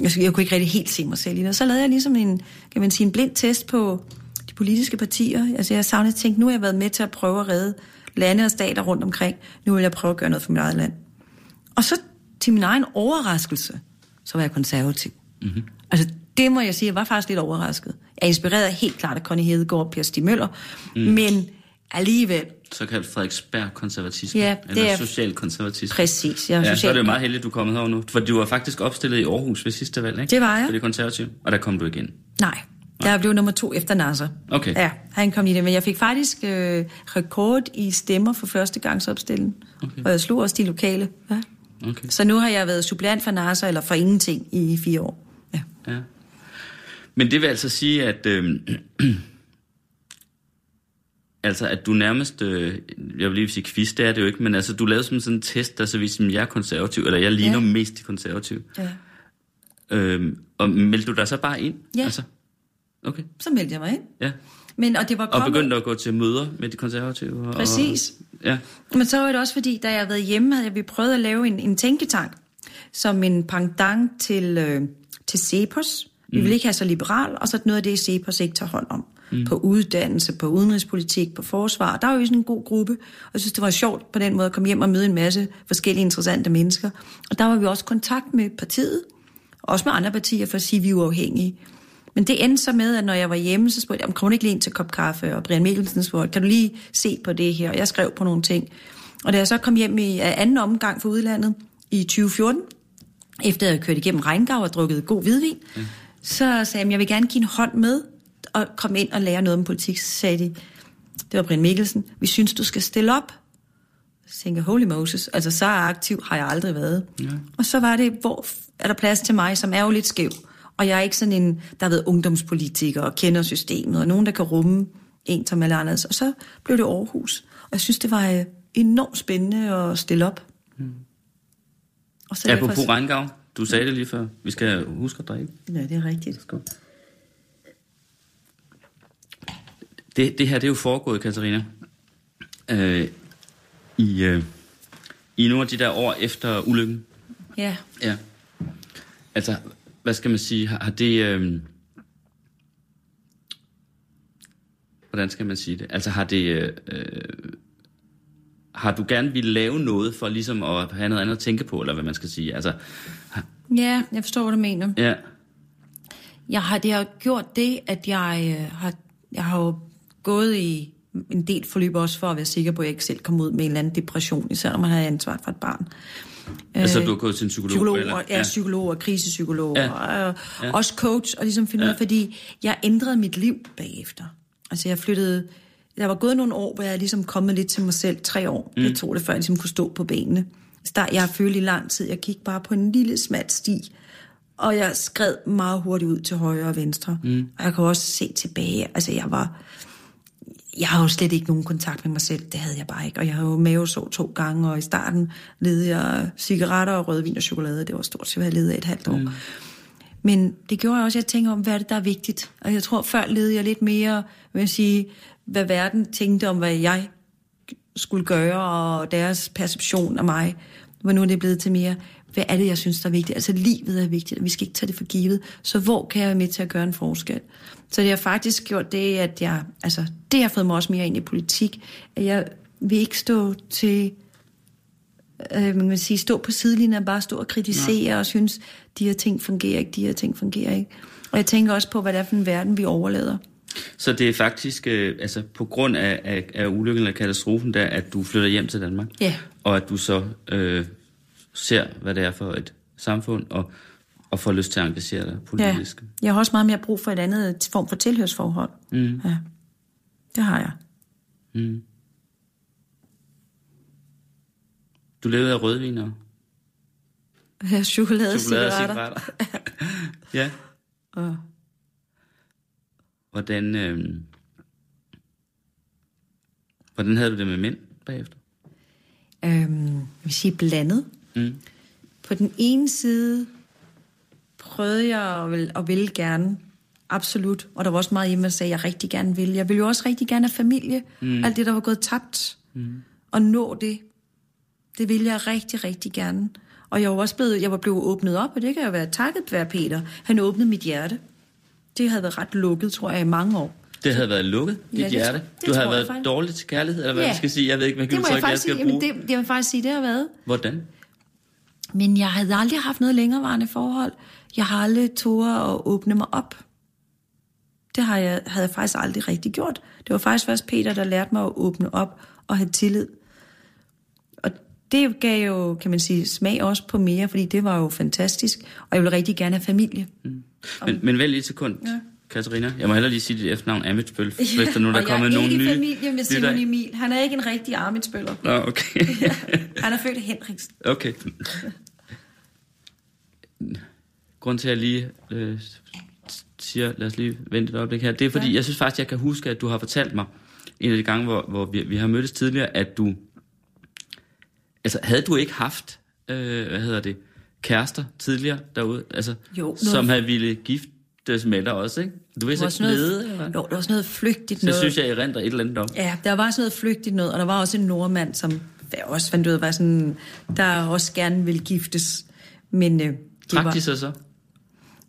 jeg, jeg kunne ikke rigtig helt se mig selv i det. Og så lavede jeg ligesom en, kan man sige, en blind test på politiske partier. Altså jeg savnede tænkt, nu har jeg været med til at prøve at redde lande og stater rundt omkring. Nu vil jeg prøve at gøre noget for mit eget land. Og så til min egen overraskelse, så var jeg konservativ. Mm-hmm. Altså det må jeg sige, jeg var faktisk lidt overrasket. Jeg er inspireret helt klart af Connie Hedegaard og Per Stig Møller, mm. men alligevel... Såkaldt Frederiksberg konservatisme, Ja, det eller er- social konservatisme. Præcis, jeg er Ja, så er social- det jo meget heldigt, du er kommet herover nu. For du var faktisk opstillet i Aarhus ved sidste valg, ikke? Det var jeg. For det konservative. Og der kom du igen. Nej, jeg blev nummer to efter Nasser. Okay. Ja, han kom i det, men jeg fik faktisk øh, rekord i stemmer for første gangs opstilling. Okay. Og jeg slog også de lokale. Ja. Okay. Så nu har jeg været suppleant for Nasser, eller for ingenting, i fire år. Ja. Ja. Men det vil altså sige, at... Øh, altså, at du nærmest... Øh, jeg vil lige sige quiz, det er det jo ikke, men altså, du lavede som sådan en test, der så viste, at jeg er konservativ, eller jeg ligner Ja. mest de konservative. ja. Øh, og meldte du dig så bare ind? Ja. Altså, okay, Så meldte jeg mig ind. ja. Men, og det var Og kommet, begyndte at gå til møder med de konservative? Og, Præcis. Ja. Men så var det også fordi, da jeg havde været hjemme, havde vi prøvet at lave en, en tænketank, som en pendant til, øh, til Cepos. Vi vil ikke have så liberal, og så noget af det, Cepos ikke tager hånd om. Mm. På uddannelse, på udenrigspolitik, på forsvar. Der var jo sådan en god gruppe, og jeg synes, det var sjovt på den måde at komme hjem og møde en masse forskellige interessante mennesker. Og der var vi også i kontakt med partiet, og også med andre partier, for at sige, at vi er uafhængige. Men det endte så med, at når jeg var hjemme, så spurgte jeg, om du ikke lige ind til kop kaffe? Og Brian Mikkelsen spurgte, kan du lige se på det her? Og jeg skrev på nogle ting. Og da jeg så kom hjem i anden omgang fra udlandet i 2014, efter jeg havde kørt igennem Rheingau og drukket god hvidvin, mm. så sagde jeg, jeg vil gerne give en hånd med og komme ind og lære noget om politik. Så sagde de, det var Brian Mikkelsen, vi synes, du skal stille op. Så tænkte jeg, holy Moses, altså så aktiv har jeg aldrig været. Ja. Og så var det, hvor er der plads til mig, som er jo lidt skæv. Og jeg er ikke sådan en, der har været ungdomspolitiker og kender systemet, og nogen, der kan rumme en som alle andre. Og så blev det Aarhus. Og jeg synes, det var øh, enormt spændende at stille op. Mm. Og så Apropos Rheingau, du sagde det lige før. Vi skal huske at drikke. Ja, det er rigtigt. Skål. Det, det her, det er jo foregået, Katarina, øh, i, øh, i nogle af de der år efter ulykken. Ja. Ja. Altså, hvad skal man sige, har, har det... Øh, hvordan skal man sige det? Altså, har det... Øh, øh, har du gerne ville lave noget for ligesom at have noget andet at tænke på, eller hvad man skal sige? Altså, har, Ja, jeg forstår, hvad du mener. ja, Jeg har, det har gjort det, at jeg øh, har, jeg har jo gået i en del forløb også for at være sikker på, at jeg ikke selv kommer ud med en eller anden depression, især når man har ansvar for et barn. Altså Øh, du har gået til en psykolog? psykolog, eller? og, ja, psykolog og krisepsykolog, Ja. ja. og, Ja. ja. også coach, og ligesom finde ja. ud af, fordi jeg ændrede mit liv bagefter. Altså jeg flyttede, der var gået nogle år, hvor jeg ligesom kommet lidt til mig selv, tre år, mm. det tog det, før jeg ligesom kunne stå på benene. Så der, jeg har følt i lang tid, jeg gik bare på en lille smat sti, og jeg skred meget hurtigt ud til højre og venstre. Mm. Og jeg kan også se tilbage, altså jeg var, jeg har jo slet ikke nogen kontakt med mig selv, det havde jeg bare ikke. Og jeg har jo mavesår to gange, og i starten levede jeg cigaretter og rødvin og chokolade. Det var stort set, hvad jeg levede af et halvt år. Mm. Men det gjorde også, at jeg tænker om, hvad er det, der er vigtigt. Og jeg tror, før levede jeg lidt mere, vil jeg sige, hvad verden tænkte om, hvad jeg skulle gøre, og deres perception af mig. Hvor nu er det blevet til mere, hvad er det, jeg synes, der er vigtigt? Altså, livet er vigtigt, og vi skal ikke tage det for givet. Så hvor kan jeg være med til at gøre en forskel? Så det har faktisk gjort det, at jeg, altså, det har fået mig også mere ind i politik, at jeg vil ikke stå til, øh, man kan sige, stå på sidelinjen og bare stå og kritisere ja. og synes, de her ting fungerer ikke, de her ting fungerer ikke. Og jeg tænker også på, hvad det er for en verden, vi overlader. Så det er faktisk øh, altså på grund af, af, af ulykken eller katastrofen, der, at du flytter hjem til Danmark? Ja. Og at du så øh, ser, hvad det er for et samfund, og, og får lyst til at engagere dig Ja. politisk. Jeg har også meget mere brug for et andet form for tilhørsforhold. Mm. Ja. Det har jeg. Mm. Du levede af rødvin og Ja, chokolade, og cigaretter. ja. Og Hvordan, øh, hvordan havde du det med mænd bagefter? øhm, jeg vil sige blandet. Mm. På den ene side prøvede jeg at vil, at ville gerne, absolut. Og der var også meget hjemme, der sagde, at jeg rigtig gerne vil. Jeg ville jo også rigtig gerne have familie. Mm. Alt det, der var gået tabt. Mm. Og nå det. Det ville jeg rigtig, rigtig gerne. Og jeg var også blevet, jeg var blevet åbnet op, og det kan jo være takket være Peter. Han åbnede mit hjerte. Det havde været ret lukket, tror jeg, i mange år. Det havde været lukket, dit Ja, det- hjerte. det Du havde jeg været faktisk. dårlig til kærlighed, eller hvad Ja. man skal sige. Jeg ved ikke, hvad Det må jeg jeg faktisk skal sige. Jamen, bruge. det, jeg vil faktisk sige, det har været. Hvordan? Men jeg havde aldrig haft noget længerevarende forhold. Jeg har aldrig turde at åbne mig op. Det har jeg, havde jeg faktisk aldrig rigtig gjort. Det var faktisk først Peter, der lærte mig at åbne op og have tillid. Og det gav jo, kan man sige, smag også på mere, fordi det var jo fantastisk. Og jeg ville rigtig gerne have familie. Men, men vælg lige et sekund, ja. Katarina. Jeg må hellere lige sige dit efternavn, Amitsbøl, hvis der nu der er kommet jeg er ikke nye... familie med. Simon Emil. Han er ikke en rigtig armitsbøller. Nå, okay. Han er født Henriksen. okay. Grunden til, at jeg lige øh, siger, lad os lige vente et øjeblik her, det er fordi, ja. jeg synes faktisk, jeg kan huske, at du har fortalt mig, en af de gange, hvor, hvor vi, vi har mødtes tidligere, at du... Altså, havde du ikke haft, øh, hvad hedder det, kærester tidligere derude? Altså, Jo, som havde ville giftes med dig også, ikke? Du så sådan glede, noget, eller hvad? jo, der var sådan noget flygtigt Så noget. synes jeg, jeg renter et eller andet om. Ja, der var sådan noget flygtigt noget, og der var også en nordmand, som også fandt ud af, var sådan, der også gerne ville giftes. Men øh, det Trak var, de sig så?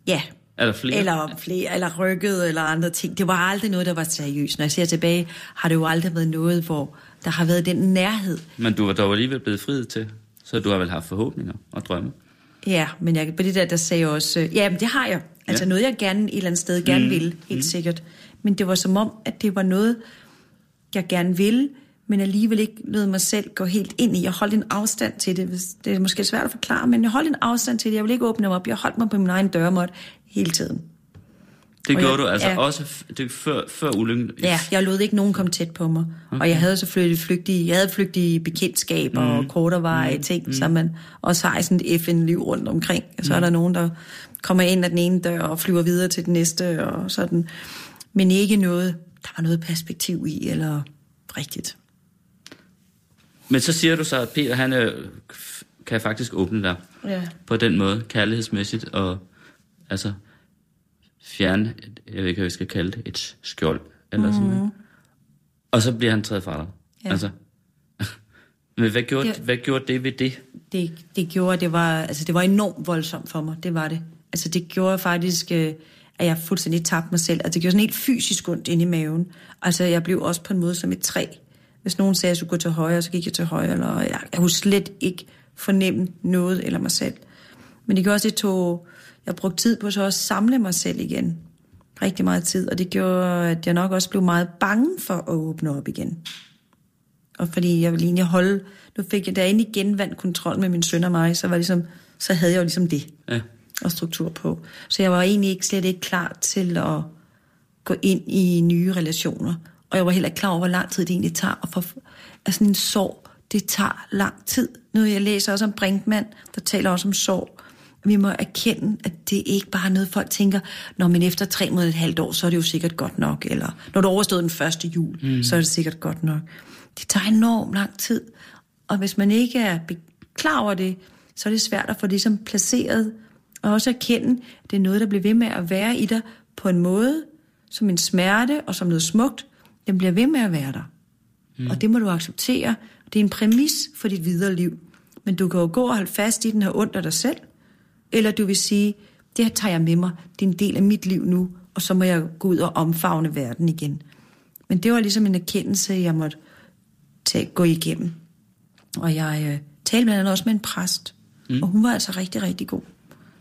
ja, Er der flere? eller flere, eller rykket, eller andre ting. Det var aldrig noget, der var seriøst. Når jeg ser tilbage, har det jo aldrig været noget, hvor der har været den nærhed. Men du var dog alligevel blevet friet til, så du har vel haft forhåbninger og drømme. Ja, men jeg, på det der, der sagde jeg også, øh, ja, men det har jeg. Altså Ja. noget, jeg gerne et eller andet sted gerne mm. ville, helt mm. sikkert. Men det var som om, at det var noget, jeg gerne ville, men alligevel ikke lød mig selv gå helt ind i. Jeg holdt en afstand til det. Det er måske svært at forklare, men jeg holdt en afstand til det. Jeg ville ikke åbne mig op. Jeg holdt mig på min egen dørmåt hele tiden. Det Og gjorde jeg- du altså ja. også det, før, før ulykken. Ja, jeg lod ikke nogen komme tæt på mig. Okay. Og jeg havde selvfølgelig flygtige, jeg havde flygtige bekendtskaber mm. og korterveje mm. ting, mm. som man også har sådan et FN-liv rundt omkring. Og så mm. er der nogen, der kommer ind ad den ene dør og flyver videre til den næste og sådan. Men ikke noget, der var noget perspektiv i, eller rigtigt. Men så siger du så, at Peter han øh, kan faktisk åbne dig Ja. på den måde, kærlighedsmæssigt, og altså fjerne, et, jeg ved ikke, hvad jeg skal kalde det, et skjold, eller mm. sådan noget. Og så bliver han taget fra dig. Ja. Altså, men hvad gjorde, Ja. hvad gjorde det ved det? det, det gjorde, det var, altså det var enormt voldsomt for mig, det var det. Altså det gjorde faktisk, øh, at jeg fuldstændig tabte mig selv. Altså det gjorde sådan helt fysisk ondt inde i maven. Altså jeg blev også på en måde som et træ. Hvis nogen sagde, at jeg skulle gå til højre, så gik jeg til højre. Eller jeg, jeg kunne slet ikke fornemme noget eller mig selv. Men det gjorde også, at det tog, jeg brugte tid på så at samle mig selv igen. Rigtig meget tid. Og det gjorde, at jeg nok også blev meget bange for at åbne op igen. Og fordi jeg ville egentlig holde... Nu fik jeg, da jeg egentlig genvandt kontrol med min søn og mig, så, var ligesom, så havde jeg jo ligesom det Ja. og struktur på. Så jeg var egentlig ikke, slet ikke klar til at gå ind i nye relationer. Og jeg var heller ikke klar over, hvor lang tid det egentlig tager at få... Altså en sorg, det tager lang tid. Nu jeg læser også om Brinkmann, der taler også om sorg. Vi må erkende, at det ikke bare er noget, folk tænker, når men efter tre måneder et halvt år, så er det jo sikkert godt nok. Eller når du overstået den første jul, mm. så er det sikkert godt nok. Det tager enormt lang tid. Og hvis man ikke er klar over det, så er det svært at få det ligesom placeret. Og også erkende, at det er noget, der bliver ved med at være i dig på en måde, som en smerte og som noget smukt. Den bliver ved med at være der. Mm. Og det må du acceptere. Det er en præmis for dit videre liv. Men du kan jo gå og holde fast i den her ondt af dig selv. Eller du vil sige, det her tager jeg med mig. Det er en del af mit liv nu. Og så må jeg gå ud og omfavne verden igen. Men det var ligesom en erkendelse, jeg måtte tage, gå igennem. Og jeg øh, talte blandt andet også med en præst. Mm. Og hun var altså rigtig, rigtig god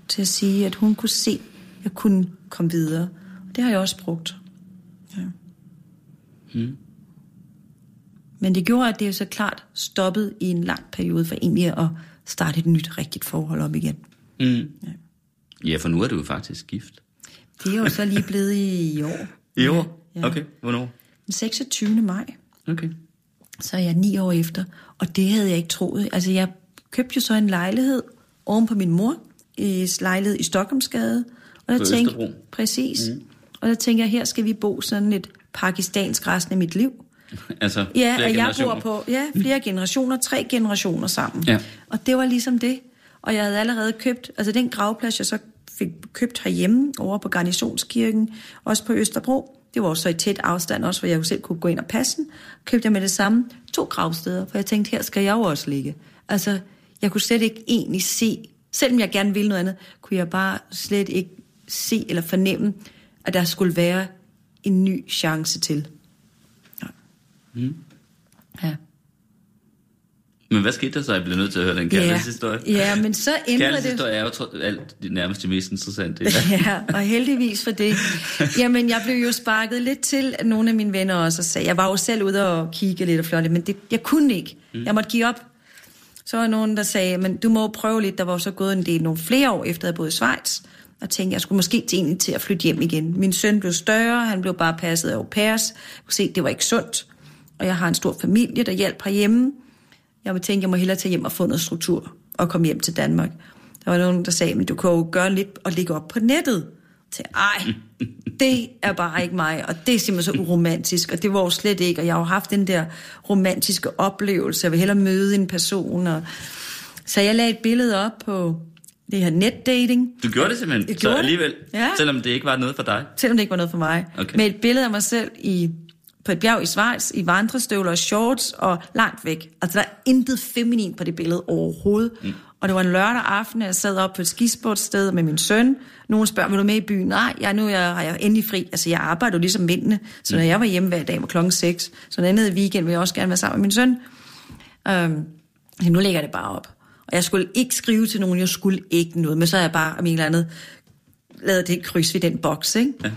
til at sige, at hun kunne se, at jeg kunne komme videre. Og det har jeg også brugt. Ja. Mm. Men det gjorde, at det er så klart stoppet i en lang periode for egentlig at starte et nyt, rigtigt forhold op igen. Mm. Ja. ja, for nu er du jo faktisk gift. Det er jo så lige blevet i år. I år? Ja. Okay, hvornår? Den 26. maj. Okay. Så er jeg ni år efter, og det havde jeg ikke troet. Altså, jeg købte jo så en lejlighed oven på min mor, i lejlighed i Stockholmsgade. Og der På tænkte, Østerbro. præcis. Mm. Og der tænker jeg, her skal vi bo sådan lidt pakistansk resten af mit liv. Altså, Ja, flere og jeg bor på ja, flere generationer, tre generationer sammen. Ja. Og det var ligesom det. Og jeg havde allerede købt, altså den gravplads, jeg så fik købt herhjemme, over på Garnisonskirken, også på Østerbro, det var også så i tæt afstand, også hvor jeg jo selv kunne gå ind og passe den, købte jeg med det samme to gravsteder, for jeg tænkte, her skal jeg jo også ligge. Altså, jeg kunne slet ikke egentlig se, selvom jeg gerne ville noget andet, kunne jeg bare slet ikke se eller fornemme, at der skulle være en ny chance til. Ja. Mm. Ja. Men hvad skete der så? Jeg bliver nødt til at høre den kærlighedshistorie. Ja, men så ændrede det... Kærlighedshistorie er jo tro- alt det nærmest det mest interessante. Ja. Ja, og heldigvis for det. Jamen, jeg blev jo sparket lidt til, at nogle af mine venner også sagde, jeg var jo selv ude og kigge lidt og flotte, men det, jeg kunne ikke. Jeg måtte give op. Så var nogen, der sagde, men du må prøve lidt. Der var så gået en del, nogle flere år efter, at jeg boede i Schweiz. Og tænkte, jeg skulle måske til, egentlig til at flytte hjem igen. Min søn blev større, han blev bare passet af au pairs. Jeg kunne se, det var ikke sundt. Og jeg har en stor familie, der hjælper herhjemme. Jeg må tænke, jeg må hellere tage hjem og få noget struktur og komme hjem til Danmark. Der var nogen, der sagde, men du kan jo gøre lidt og lægge op på nettet. Til, ej, det er bare ikke mig, og det er simpelthen så uromantisk, og det var jo slet ikke, og jeg har jo haft den der romantiske oplevelse, jeg vil hellere møde en person, og... så jeg lagde et billede op på det her netdating, Du gjorde det simpelthen, Jeg så gjorde det. alligevel, Ja. selvom det ikke var noget for dig. selvom det ikke var noget for mig, Okay. med et billede af mig selv i, på et bjerg i Schweiz, i vandrestøvler og shorts, og langt væk. Altså, der er intet feminin på det billede overhovedet. Mm. Og det var en lørdag aften, jeg sad op på et skisportsted med min søn. Nogen spørger, vil du med i byen? Nej, jeg, nu er jeg, har jeg endelig fri. Altså, jeg arbejder jo ligesom mændene, så når jeg var hjemme hver dag var klokken 6, så den anden weekend vil jeg også gerne være sammen med min søn. Øhm, så nu lægger jeg det bare op. Og jeg skulle ikke skrive til nogen, jeg skulle ikke noget, men så har jeg bare om en eller andet lavet det kryds ved den boks, ikke? Ja.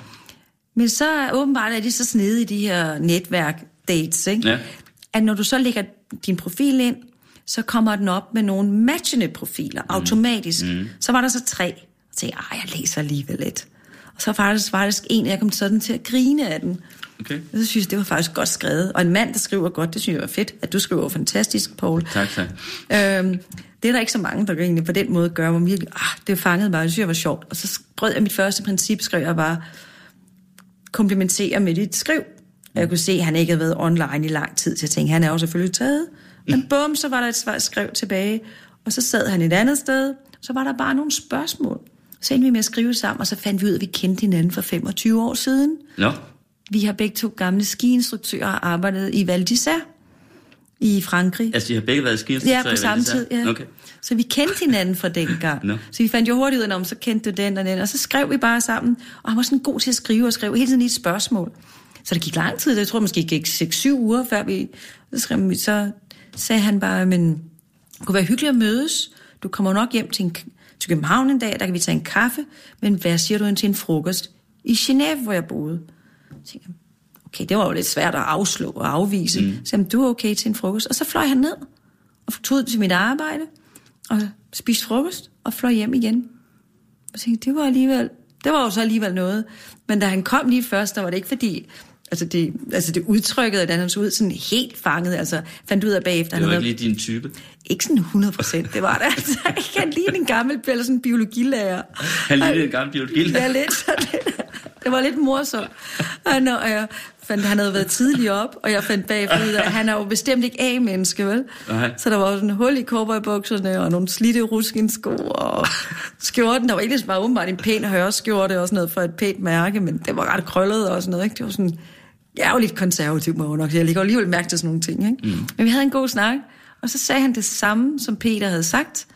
Men så åbenbart er de så snede i de her netværk dates, ikke? Ja. At når du så lægger din profil ind, så kommer den op med nogle matchende profiler automatisk. Mm. Så var der så tre. Og tænkte jeg, "Ej, jeg læser alligevel lidt. Og så faktisk, faktisk en, jeg kom sådan til at grine af den. Okay. Og så synes jeg, det var faktisk godt skrevet. Og en mand, der skriver godt, det synes jeg var fedt. At du skriver fantastisk, Paul. Tak, tak. Øhm, det er der ikke så mange, der egentlig på den måde gør, hvor virkelig, ah, det fangede mig, det synes jeg var sjovt. Og så brød jeg mit første princip, skrev jeg bare, komplimentere med dit skriv. Og jeg kunne se, at han ikke havde været online i lang tid, så jeg tænkte, han er jo selvfølgelig taget. Men bum, så var der et svar, skrev tilbage, og så sad han et andet sted, så var der bare nogle spørgsmål. Så endte vi med at skrive sammen, og så fandt vi ud af, at vi kendte hinanden for 25 år siden. Nå, Vi har begge to gamle skiinstruktører og arbejdet i Val d'Isère i Frankrig. altså de har begge været skiinstruktører Ja, på samme tid, ja. Okay. Så vi kendte hinanden fra dengang. Nå. Så vi fandt jo hurtigt ud af, om så kendte du den og den. Og så skrev vi bare sammen. Og han var sådan god til at skrive og skrev hele tiden i et spørgsmål. Så det gik lang tid. Jeg tror måske gik 6-7 uger, før vi... Så, skrev så sagde han bare, men det kunne være hyggeligt at mødes. Du kommer nok hjem til, en, til København en dag, der kan vi tage en kaffe. Men hvad siger du til en frokost i Genève, hvor jeg boede? Tænkte jeg, okay, det var jo lidt svært at afslå og afvise. Mm. Så jamen, du er okay til en frokost. Og så fløj han ned og tog til mit arbejde og spiste frokost og fløj hjem igen. Og tænkte, det var alligevel, det var jo så alligevel noget. Men da han kom lige først, der var det ikke fordi, altså det, altså det udtrykket, at han så ud sådan helt fanget, altså fandt ud af bagefter. Det var han ikke lige din type. ikke sådan 100 procent, det var det altså. Kan lide en gammel, eller sådan en biologilærer. Han lignede en gammel biologi. Ja, lidt. Så lidt. Det var lidt morsomt. Og når jeg fandt, han havde været tidlig op, og jeg fandt bagefter ud af, at han er jo bestemt ikke A-menneske, vel? Nej. Så der var sådan en hul i cowboybukserne, og nogle slidte ruskinsko, og skjorten, der var ikke bare åbenbart en pæn hørskjorte, og sådan noget for et pænt mærke, men det var ret krøllet og sådan noget, ikke? Det var sådan, jeg er jo lidt konservativ, må jeg nok. Jeg lægger jo alligevel mærke til sådan nogle ting, ikke? Mm. Men vi havde en god snak, og så sagde han det samme, som Peter havde sagt,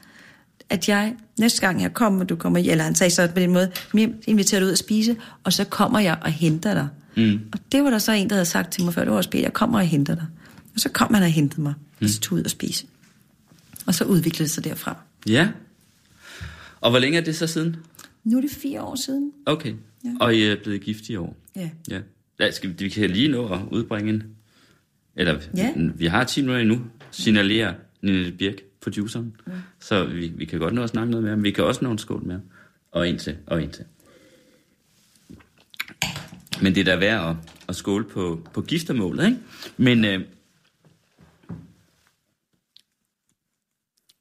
at jeg næste gang jeg kommer, du kommer, eller han sagde så på den måde, "Mim, inviterer dig ud at spise, og så kommer jeg og henter dig. Mm. Og det var der så en, der havde sagt til mig før, det var også jeg kommer og henter dig. Og så kom han og hentede mig, og så tog ud og spise. Og så udviklede det sig derfra. Ja. Og hvor længe er det så siden? Nu er det fire år siden. Okay. Ja. Og I er blevet gift i år? Ja. Ja. ja skal vi, vi kan lige nå at udbringe en... Eller, Ja. vi har 10 minutter endnu, signalerer Nina Birk, produceren. Ja. Så vi, vi kan godt nå at snakke noget mere, men vi kan også nå en skål mere. Og en til, og en til. Men det er da værd at, at skåle på, på giftermålet, ikke? Men øh,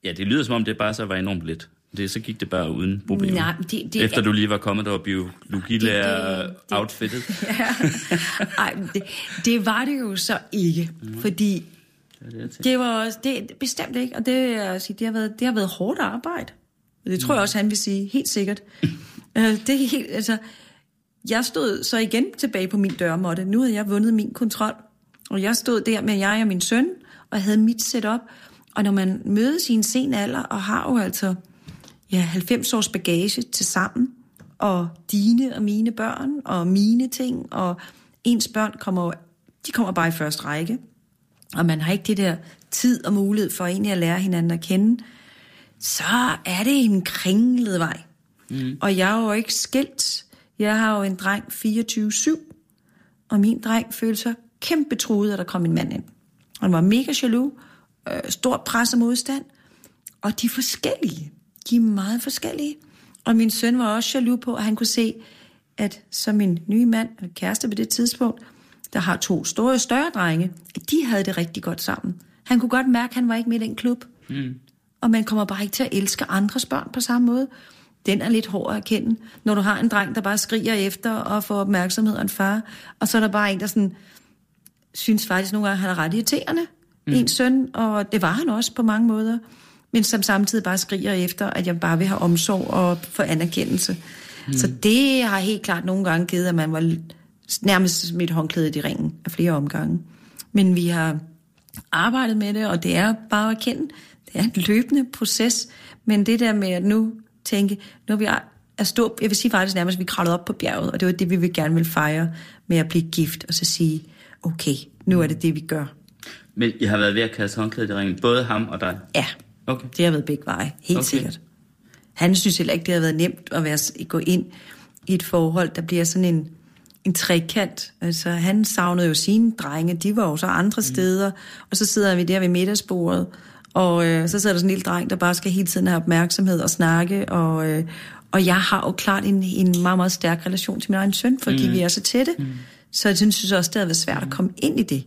ja, det lyder som om, det bare så var enormt lidt. Det, så gik det bare uden problemer. Nej, det, det, Efter du lige var kommet og biologilærer outfittet. ja. Ej, det, det var det jo så ikke, mm. fordi det er det, jeg var også, det bestemt ikke, og det, at sige, det, har været, det har været hårdt arbejde. Det tror jeg også, han vil sige, helt sikkert. Øh, det er helt, altså, jeg stod så igen tilbage på min dørmåtte. Nu havde jeg vundet min kontrol, og jeg stod der med jeg og min søn, og havde mit setup. Og når man mødes i en sen alder, og har jo altså ja, 90 års bagage til sammen, og dine og mine børn, og mine ting, og ens børn kommer, de kommer bare i første række. Og man har ikke det der tid og mulighed for egentlig at lære hinanden at kende, så er det en kringlet vej. Mm. Og jeg er jo ikke skilt. Jeg har jo en dreng 24-7, og min dreng følte sig kæmpe truet, at der kom en mand ind. Han var mega jaloux, øh, stort pres og modstand, og de er forskellige. De er meget forskellige. Og min søn var også jaloux på, at han kunne se, at som min nye mand, eller kæreste på det tidspunkt, der har to store, større drenge, at de havde det rigtig godt sammen. Han kunne godt mærke, at han var ikke med i den klub. Mm. Og man kommer bare ikke til at elske andres børn på samme måde. Den er lidt hård at erkende, når du har en dreng, der bare skriger efter og får opmærksomhed af en far, og så er der bare en, der sådan, synes faktisk nogle gange, at han er ret irriterende, mm. en søn, og det var han også på mange måder, men som samtidig bare skriger efter, at jeg bare vil have omsorg og få anerkendelse. Mm. Så det har helt klart nogle gange givet, at man var nærmest smidt håndklædet i ringen af flere omgange. Men vi har arbejdet med det, og det er bare at kende, det er en løbende proces, men det der med at nu tænke, nu er vi at stå, jeg vil sige faktisk nærmest, at vi kravlede op på bjerget, og det var det, vi vil gerne vil fejre med at blive gift, og så sige, okay, nu er det det, vi gør. Men I har været ved at kaste håndklædet i ringen, både ham og dig? Ja, Okay. det har været begge veje, helt Okay. sikkert. Han synes heller ikke, det har været nemt at være, gå ind i et forhold, der bliver sådan en, en trekant. Altså, han savnede jo sine drenge, de var jo så andre mm. steder, og så sidder vi der ved middagsbordet, og øh, så sidder der sådan en lille dreng, der bare skal hele tiden have opmærksomhed og snakke, og, øh, og jeg har jo klart en, en meget, meget stærk relation til min egen søn, fordi mm. vi er så tætte. Mm. Så jeg synes også, det har været svært at komme ind i det.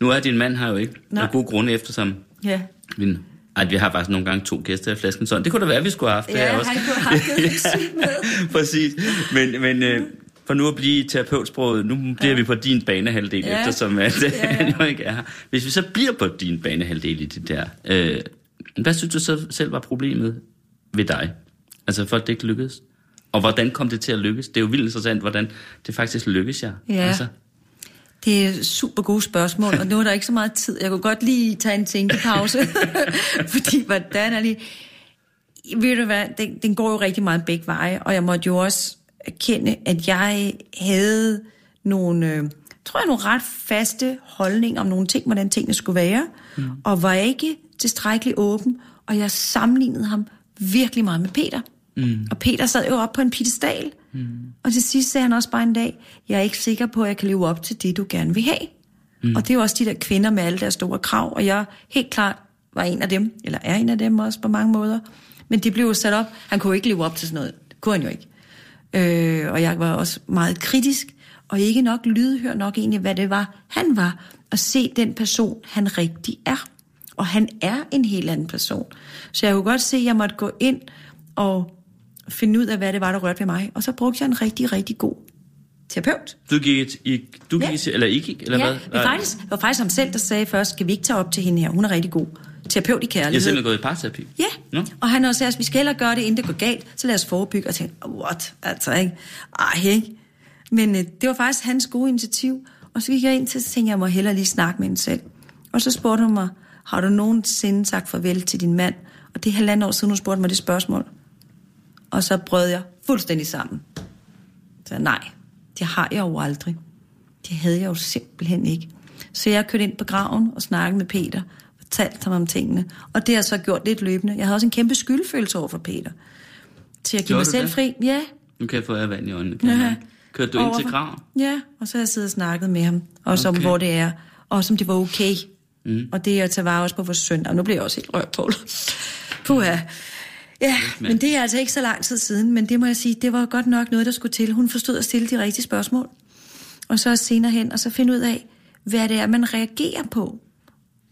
Nu er din mand her jo ikke, af gode grunde eftersom Ja. min ej, vi har faktisk nogle gange to gæster i flasken sådan. Det kunne da være, vi skulle have haft det Ja, her også. han kunne have haft sygt med. Præcis. Men, men øh, for nu at blive terapeutsproget, nu bliver ja. vi på din banehalvdel, ja. Eftersom at, ja, Ja, jo ikke er her. Hvis vi så bliver på din banehalvdel i det der, øh, hvad synes du så selv var problemet ved dig? Altså for at det ikke lykkedes? Og hvordan kom det til at lykkes? Det er jo vildt interessant, hvordan det faktisk lykkes jer. Ja. Altså, Det er super gode spørgsmål, og nu er der ikke så meget tid. Jeg kunne godt lige tage en tænkepause, fordi hvordan er det... Ved du hvad, den, den går jo rigtig meget begge veje, og jeg måtte jo også erkende, at jeg havde nogle, øh, tror jeg, nogle ret faste holdninger om nogle ting, hvordan tingene skulle være, mm. og var ikke tilstrækkeligt åben, og jeg sammenlignede ham virkelig meget med Peter. Mm. Og Peter sad jo op på en piedestal, mm. og til sidst sagde han også bare en dag, jeg er ikke sikker på, at jeg kan leve op til det, du gerne vil have. Mm. Og det er jo også de der kvinder med alle deres store krav, og jeg helt klart var en af dem, eller er en af dem også på mange måder. Men de blev jo sat op, han kunne jo ikke leve op til sådan noget. Det kunne han jo ikke. Øh, og jeg var også meget kritisk, og ikke nok lydhør nok egentlig, hvad det var, han var, at se den person, han rigtig er. Og han er en helt anden person. Så jeg kunne godt se, at jeg måtte gå ind og finde ud af, hvad det var, der rørte ved mig. Og så brugte jeg en rigtig, rigtig god terapeut. du gik, i, du gik Ja. i, eller I gik, eller ja, hvad? det var, faktisk, det var faktisk ham selv, der sagde først, skal vi ikke tage op til hende her? Hun er rigtig god. Terapeut i Jeg har kærlighed. simpelthen gået i parterapi. Ja, Nå. og han også sagde, at vi skal hellere gøre det, inden det går galt, så lad os forebygge. Og jeg tænkte, what? Altså, ikke? Ej, ikke? Men øh, det var faktisk hans gode initiativ. Og så gik jeg ind til, så tænkte jeg, jeg må hellere lige snakke med hende selv. Og så spurgte hun mig, har du nogensinde sagt farvel til din mand? Og det er halvandet år siden, hun spurgte mig det spørgsmål. Og så brød jeg fuldstændig sammen. Så nej, det har jeg jo aldrig. Det havde jeg jo simpelthen ikke. Så jeg kørte ind på graven og snakkede med Peter, fortalte ham om tingene. Og det har så gjort lidt løbende. Jeg havde også en kæmpe skyldfølelse over for Peter. Til at give mig selv det? fri. Ja. Nu kan jeg få af vand i øjnene. Kan ja. Kørte du ind til Overfor- grav? Ja, og så har jeg siddet og snakket med ham. Også okay. Om, hvor det er. Og også om det var okay. Mm. Og det er at tage vare også på vores søn. Og nu bliver jeg også helt rørt på. Puha. Ja, men det er altså ikke så lang tid siden, men det må jeg sige, det var godt nok noget, der skulle til. Hun forstod at stille de rigtige spørgsmål. Og så senere hen, og så finde ud af, hvad det er, man reagerer på.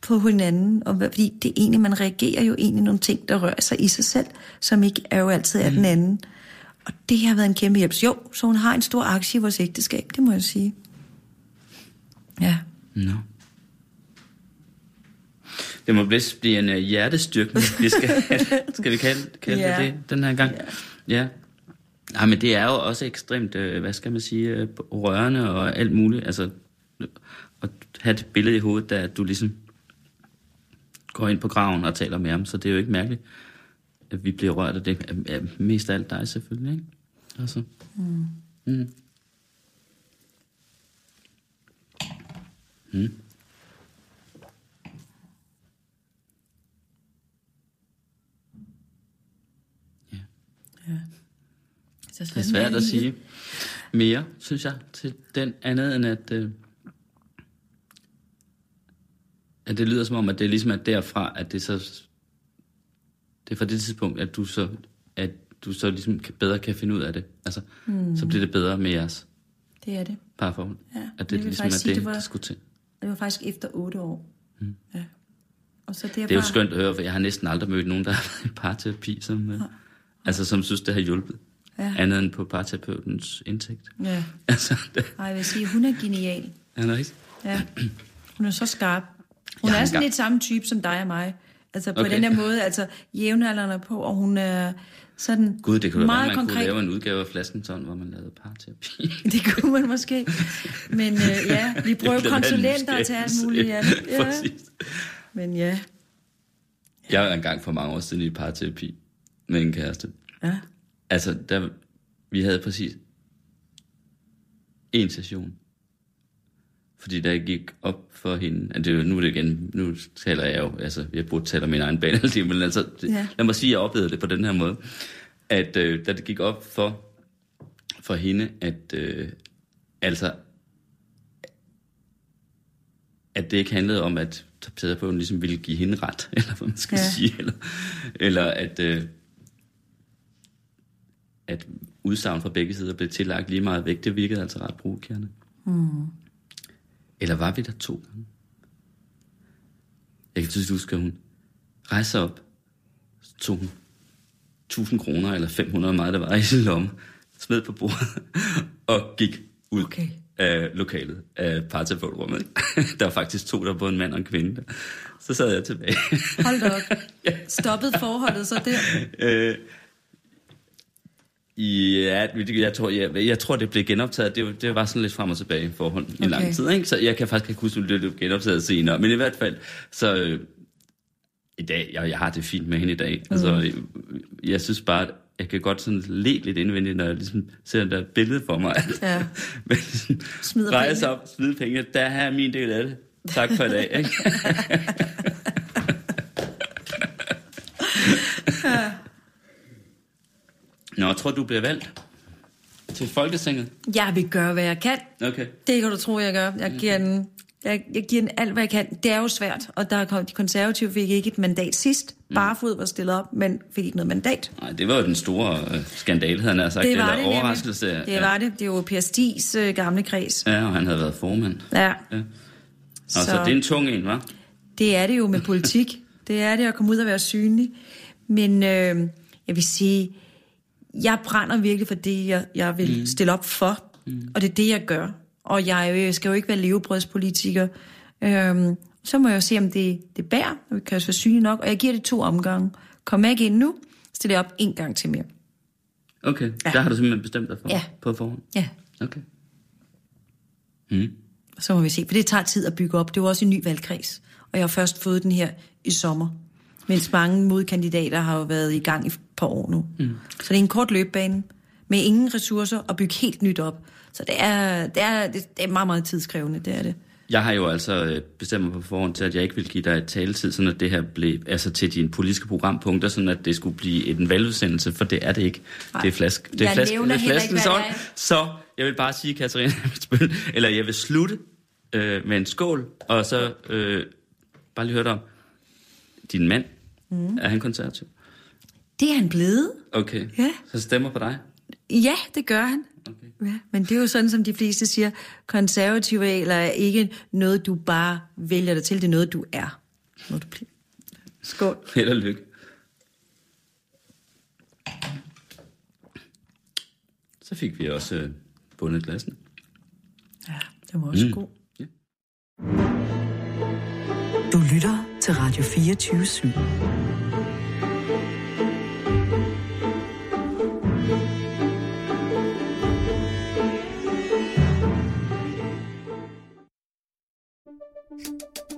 På hinanden, og fordi det er egentlig, man reagerer jo egentlig nogle ting, der rører sig i sig selv, som ikke er jo altid af den anden. Og det har været en kæmpe hjælp. Jo, så hun har en stor aktie i vores ægteskab, det må jeg sige. Ja. Nå. Det må vist blive en uh, hjertestyrkning, vi skal, skal vi kalde, kalde Ja. det det den her gang. Ja. ja. men det er jo også ekstremt, øh, hvad skal man sige, øh, rørende og alt muligt. Altså, at have et billede i hovedet, der at du ligesom går ind på graven og taler med ham, så det er jo ikke mærkeligt, at vi bliver rørt af det. Af Mest af alt dig selvfølgelig, ikke? Altså. Mm. Mm. Mm. Så Det er svært at sige mere, synes jeg, til den andet end at, øh, at det lyder som om, at det ligesom er derfra, at det så det er fra det tidspunkt, at du så at du så ligesom bedre kan finde ud af det. Altså, mm. så bliver det bedre med jeres Det er det. parforhold. Ja, at det ligesom er det, sige, det var- der skulle til. Det var faktisk efter otte år. Mm. Ja. Og så det, Det er jo skønt at høre, for jeg har næsten aldrig mødt nogen, der har været i parterapi, som, øh, altså, som synes, det har hjulpet. Ja. Andet end på parterapeutens indtægt. Ja. Altså, det, Ej, jeg vil sige, hun er genial. er det rigtigt? Ja. Hun er så skarp. Hun Jeg er sådan lidt samme type som dig og mig. Altså på Okay. den her måde, altså jævnaldrende på, og hun er sådan Gud, det kunne da være, meget man konkret. kunne lave en udgave af Flaskenton, hvor man lavede parterapi. Det kunne man måske. Men øh, ja, vi bruger jo konsulenter til alt muligt. Ja. ja. Men ja. Jeg var engang for mange år siden i parterapi med en kæreste. ja. Altså, der, vi havde præcis en session. Fordi der gik op for hende, at det, nu er det igen, nu taler jeg jo, altså jeg burde tale om min egen bane, men altså, Ja. lad mig sige, at jeg oplevede det på den her måde, at øh, da det gik op for, for hende, at øh, altså, at det ikke handlede om, at terapeuten ligesom ville give hende ret, eller hvad man skal. Ja. sige, eller, eller at, øh, at udsagn fra begge sider blev tillagt lige meget vægt, det virkede altså ret provokerende. Mm. Eller var vi der to gange? Jeg kan tydeligt huske, at hun rejste sig op, så tog hun 1000 kroner eller 500 meget, der var i sin lomme, smed på bordet og gik ud Okay. af lokalet, af parterapeutrummet. der var faktisk to, der var både en mand og en kvinde. Så sad jeg tilbage. Hold da op. Stoppede forholdet så der? Øh, Ja, jeg tror, jeg, jeg tror, det blev genoptaget. Det, det var sådan lidt frem og tilbage i forhold i Okay. lang tid. Ikke? Så jeg kan faktisk ikke huske, om det blev genoptaget senere. Men i hvert fald, så øh, i dag, jeg, jeg har det fint med hende i dag. Mm. Altså, jeg, jeg synes bare, jeg kan godt sådan le lidt indvendigt, når jeg ligesom ser det der billede for mig. Ja. Men Smider penge. op, smide penge. Der er min del af det. Tak for i dag. Ikke? Nå, jeg tror, du bliver valgt til Folketinget. Jeg vil gøre, hvad jeg kan. Okay. Det kan du tro, jeg gør. Jeg giver den, jeg, jeg giver den alt, hvad jeg kan. Det er jo svært, og der kom, de konservative fik ikke et mandat sidst. Barefod var stillet op, men fik ikke noget mandat. Nej, det var jo den store øh, skandale, havde han sagt. Det var eller det nemlig. overraskelse. Det ja. var det. Det jo Per Stis øh, gamle kreds. Ja, og han havde været formand. Ja. Ja. Og så, så det er en tung en, hva'? Det er det jo med politik. det er det at komme ud og være synlig. Men øh, jeg vil sige, jeg brænder virkelig for det, jeg, jeg vil mm. stille op for. Mm. Og det er det, jeg gør. Og jeg øh, skal jo ikke være levebrødspolitiker. Øhm, så må jeg jo se, om det, det bærer, og vi kan være synlig nok. Og jeg giver det to omgange. Kom ikke ind nu, stiller jeg op en gang til mere. Okay, ja. Der har du simpelthen bestemt dig for Ja. på forhånd. Ja, Okay. Mm. så må vi se. For det tager tid at bygge op. Det er jo også en ny valgkreds. Og jeg har først fået den her i sommer. Mens mange modkandidater har jo været i gang i par år nu. Mm. Så det er en kort løbebane med ingen ressourcer og bygge helt nyt op. Så det er, det er, det er meget, meget tidskrævende, det er det. Jeg har jo altså øh, bestemt mig på forhånd til, at jeg ikke vil give dig et taletid, sådan at det her blev, altså til dine politiske programpunkter, sådan at det skulle blive en valgudsendelse, for det er det ikke. Det er flask. Det er Jeg flask, det er heller ikke, sådan. Så jeg vil bare sige, Katarina, eller jeg vil slutte øh, med en skål, og så øh, bare lige høre dig om, din mand, mm. er han konservativ? Det er han blevet. Okay, Ja. så stemmer på dig? Ja, det gør han. Okay. Ja, men det er jo sådan, som de fleste siger, konservative regler er ikke noget, du bare vælger dig til, det er noget, du er. Må du blive. Skål. Held og lykke. Så fik vi også øh, bundet glassene. Ja, det var også mm. god. Du lytter til Radio 24 /7.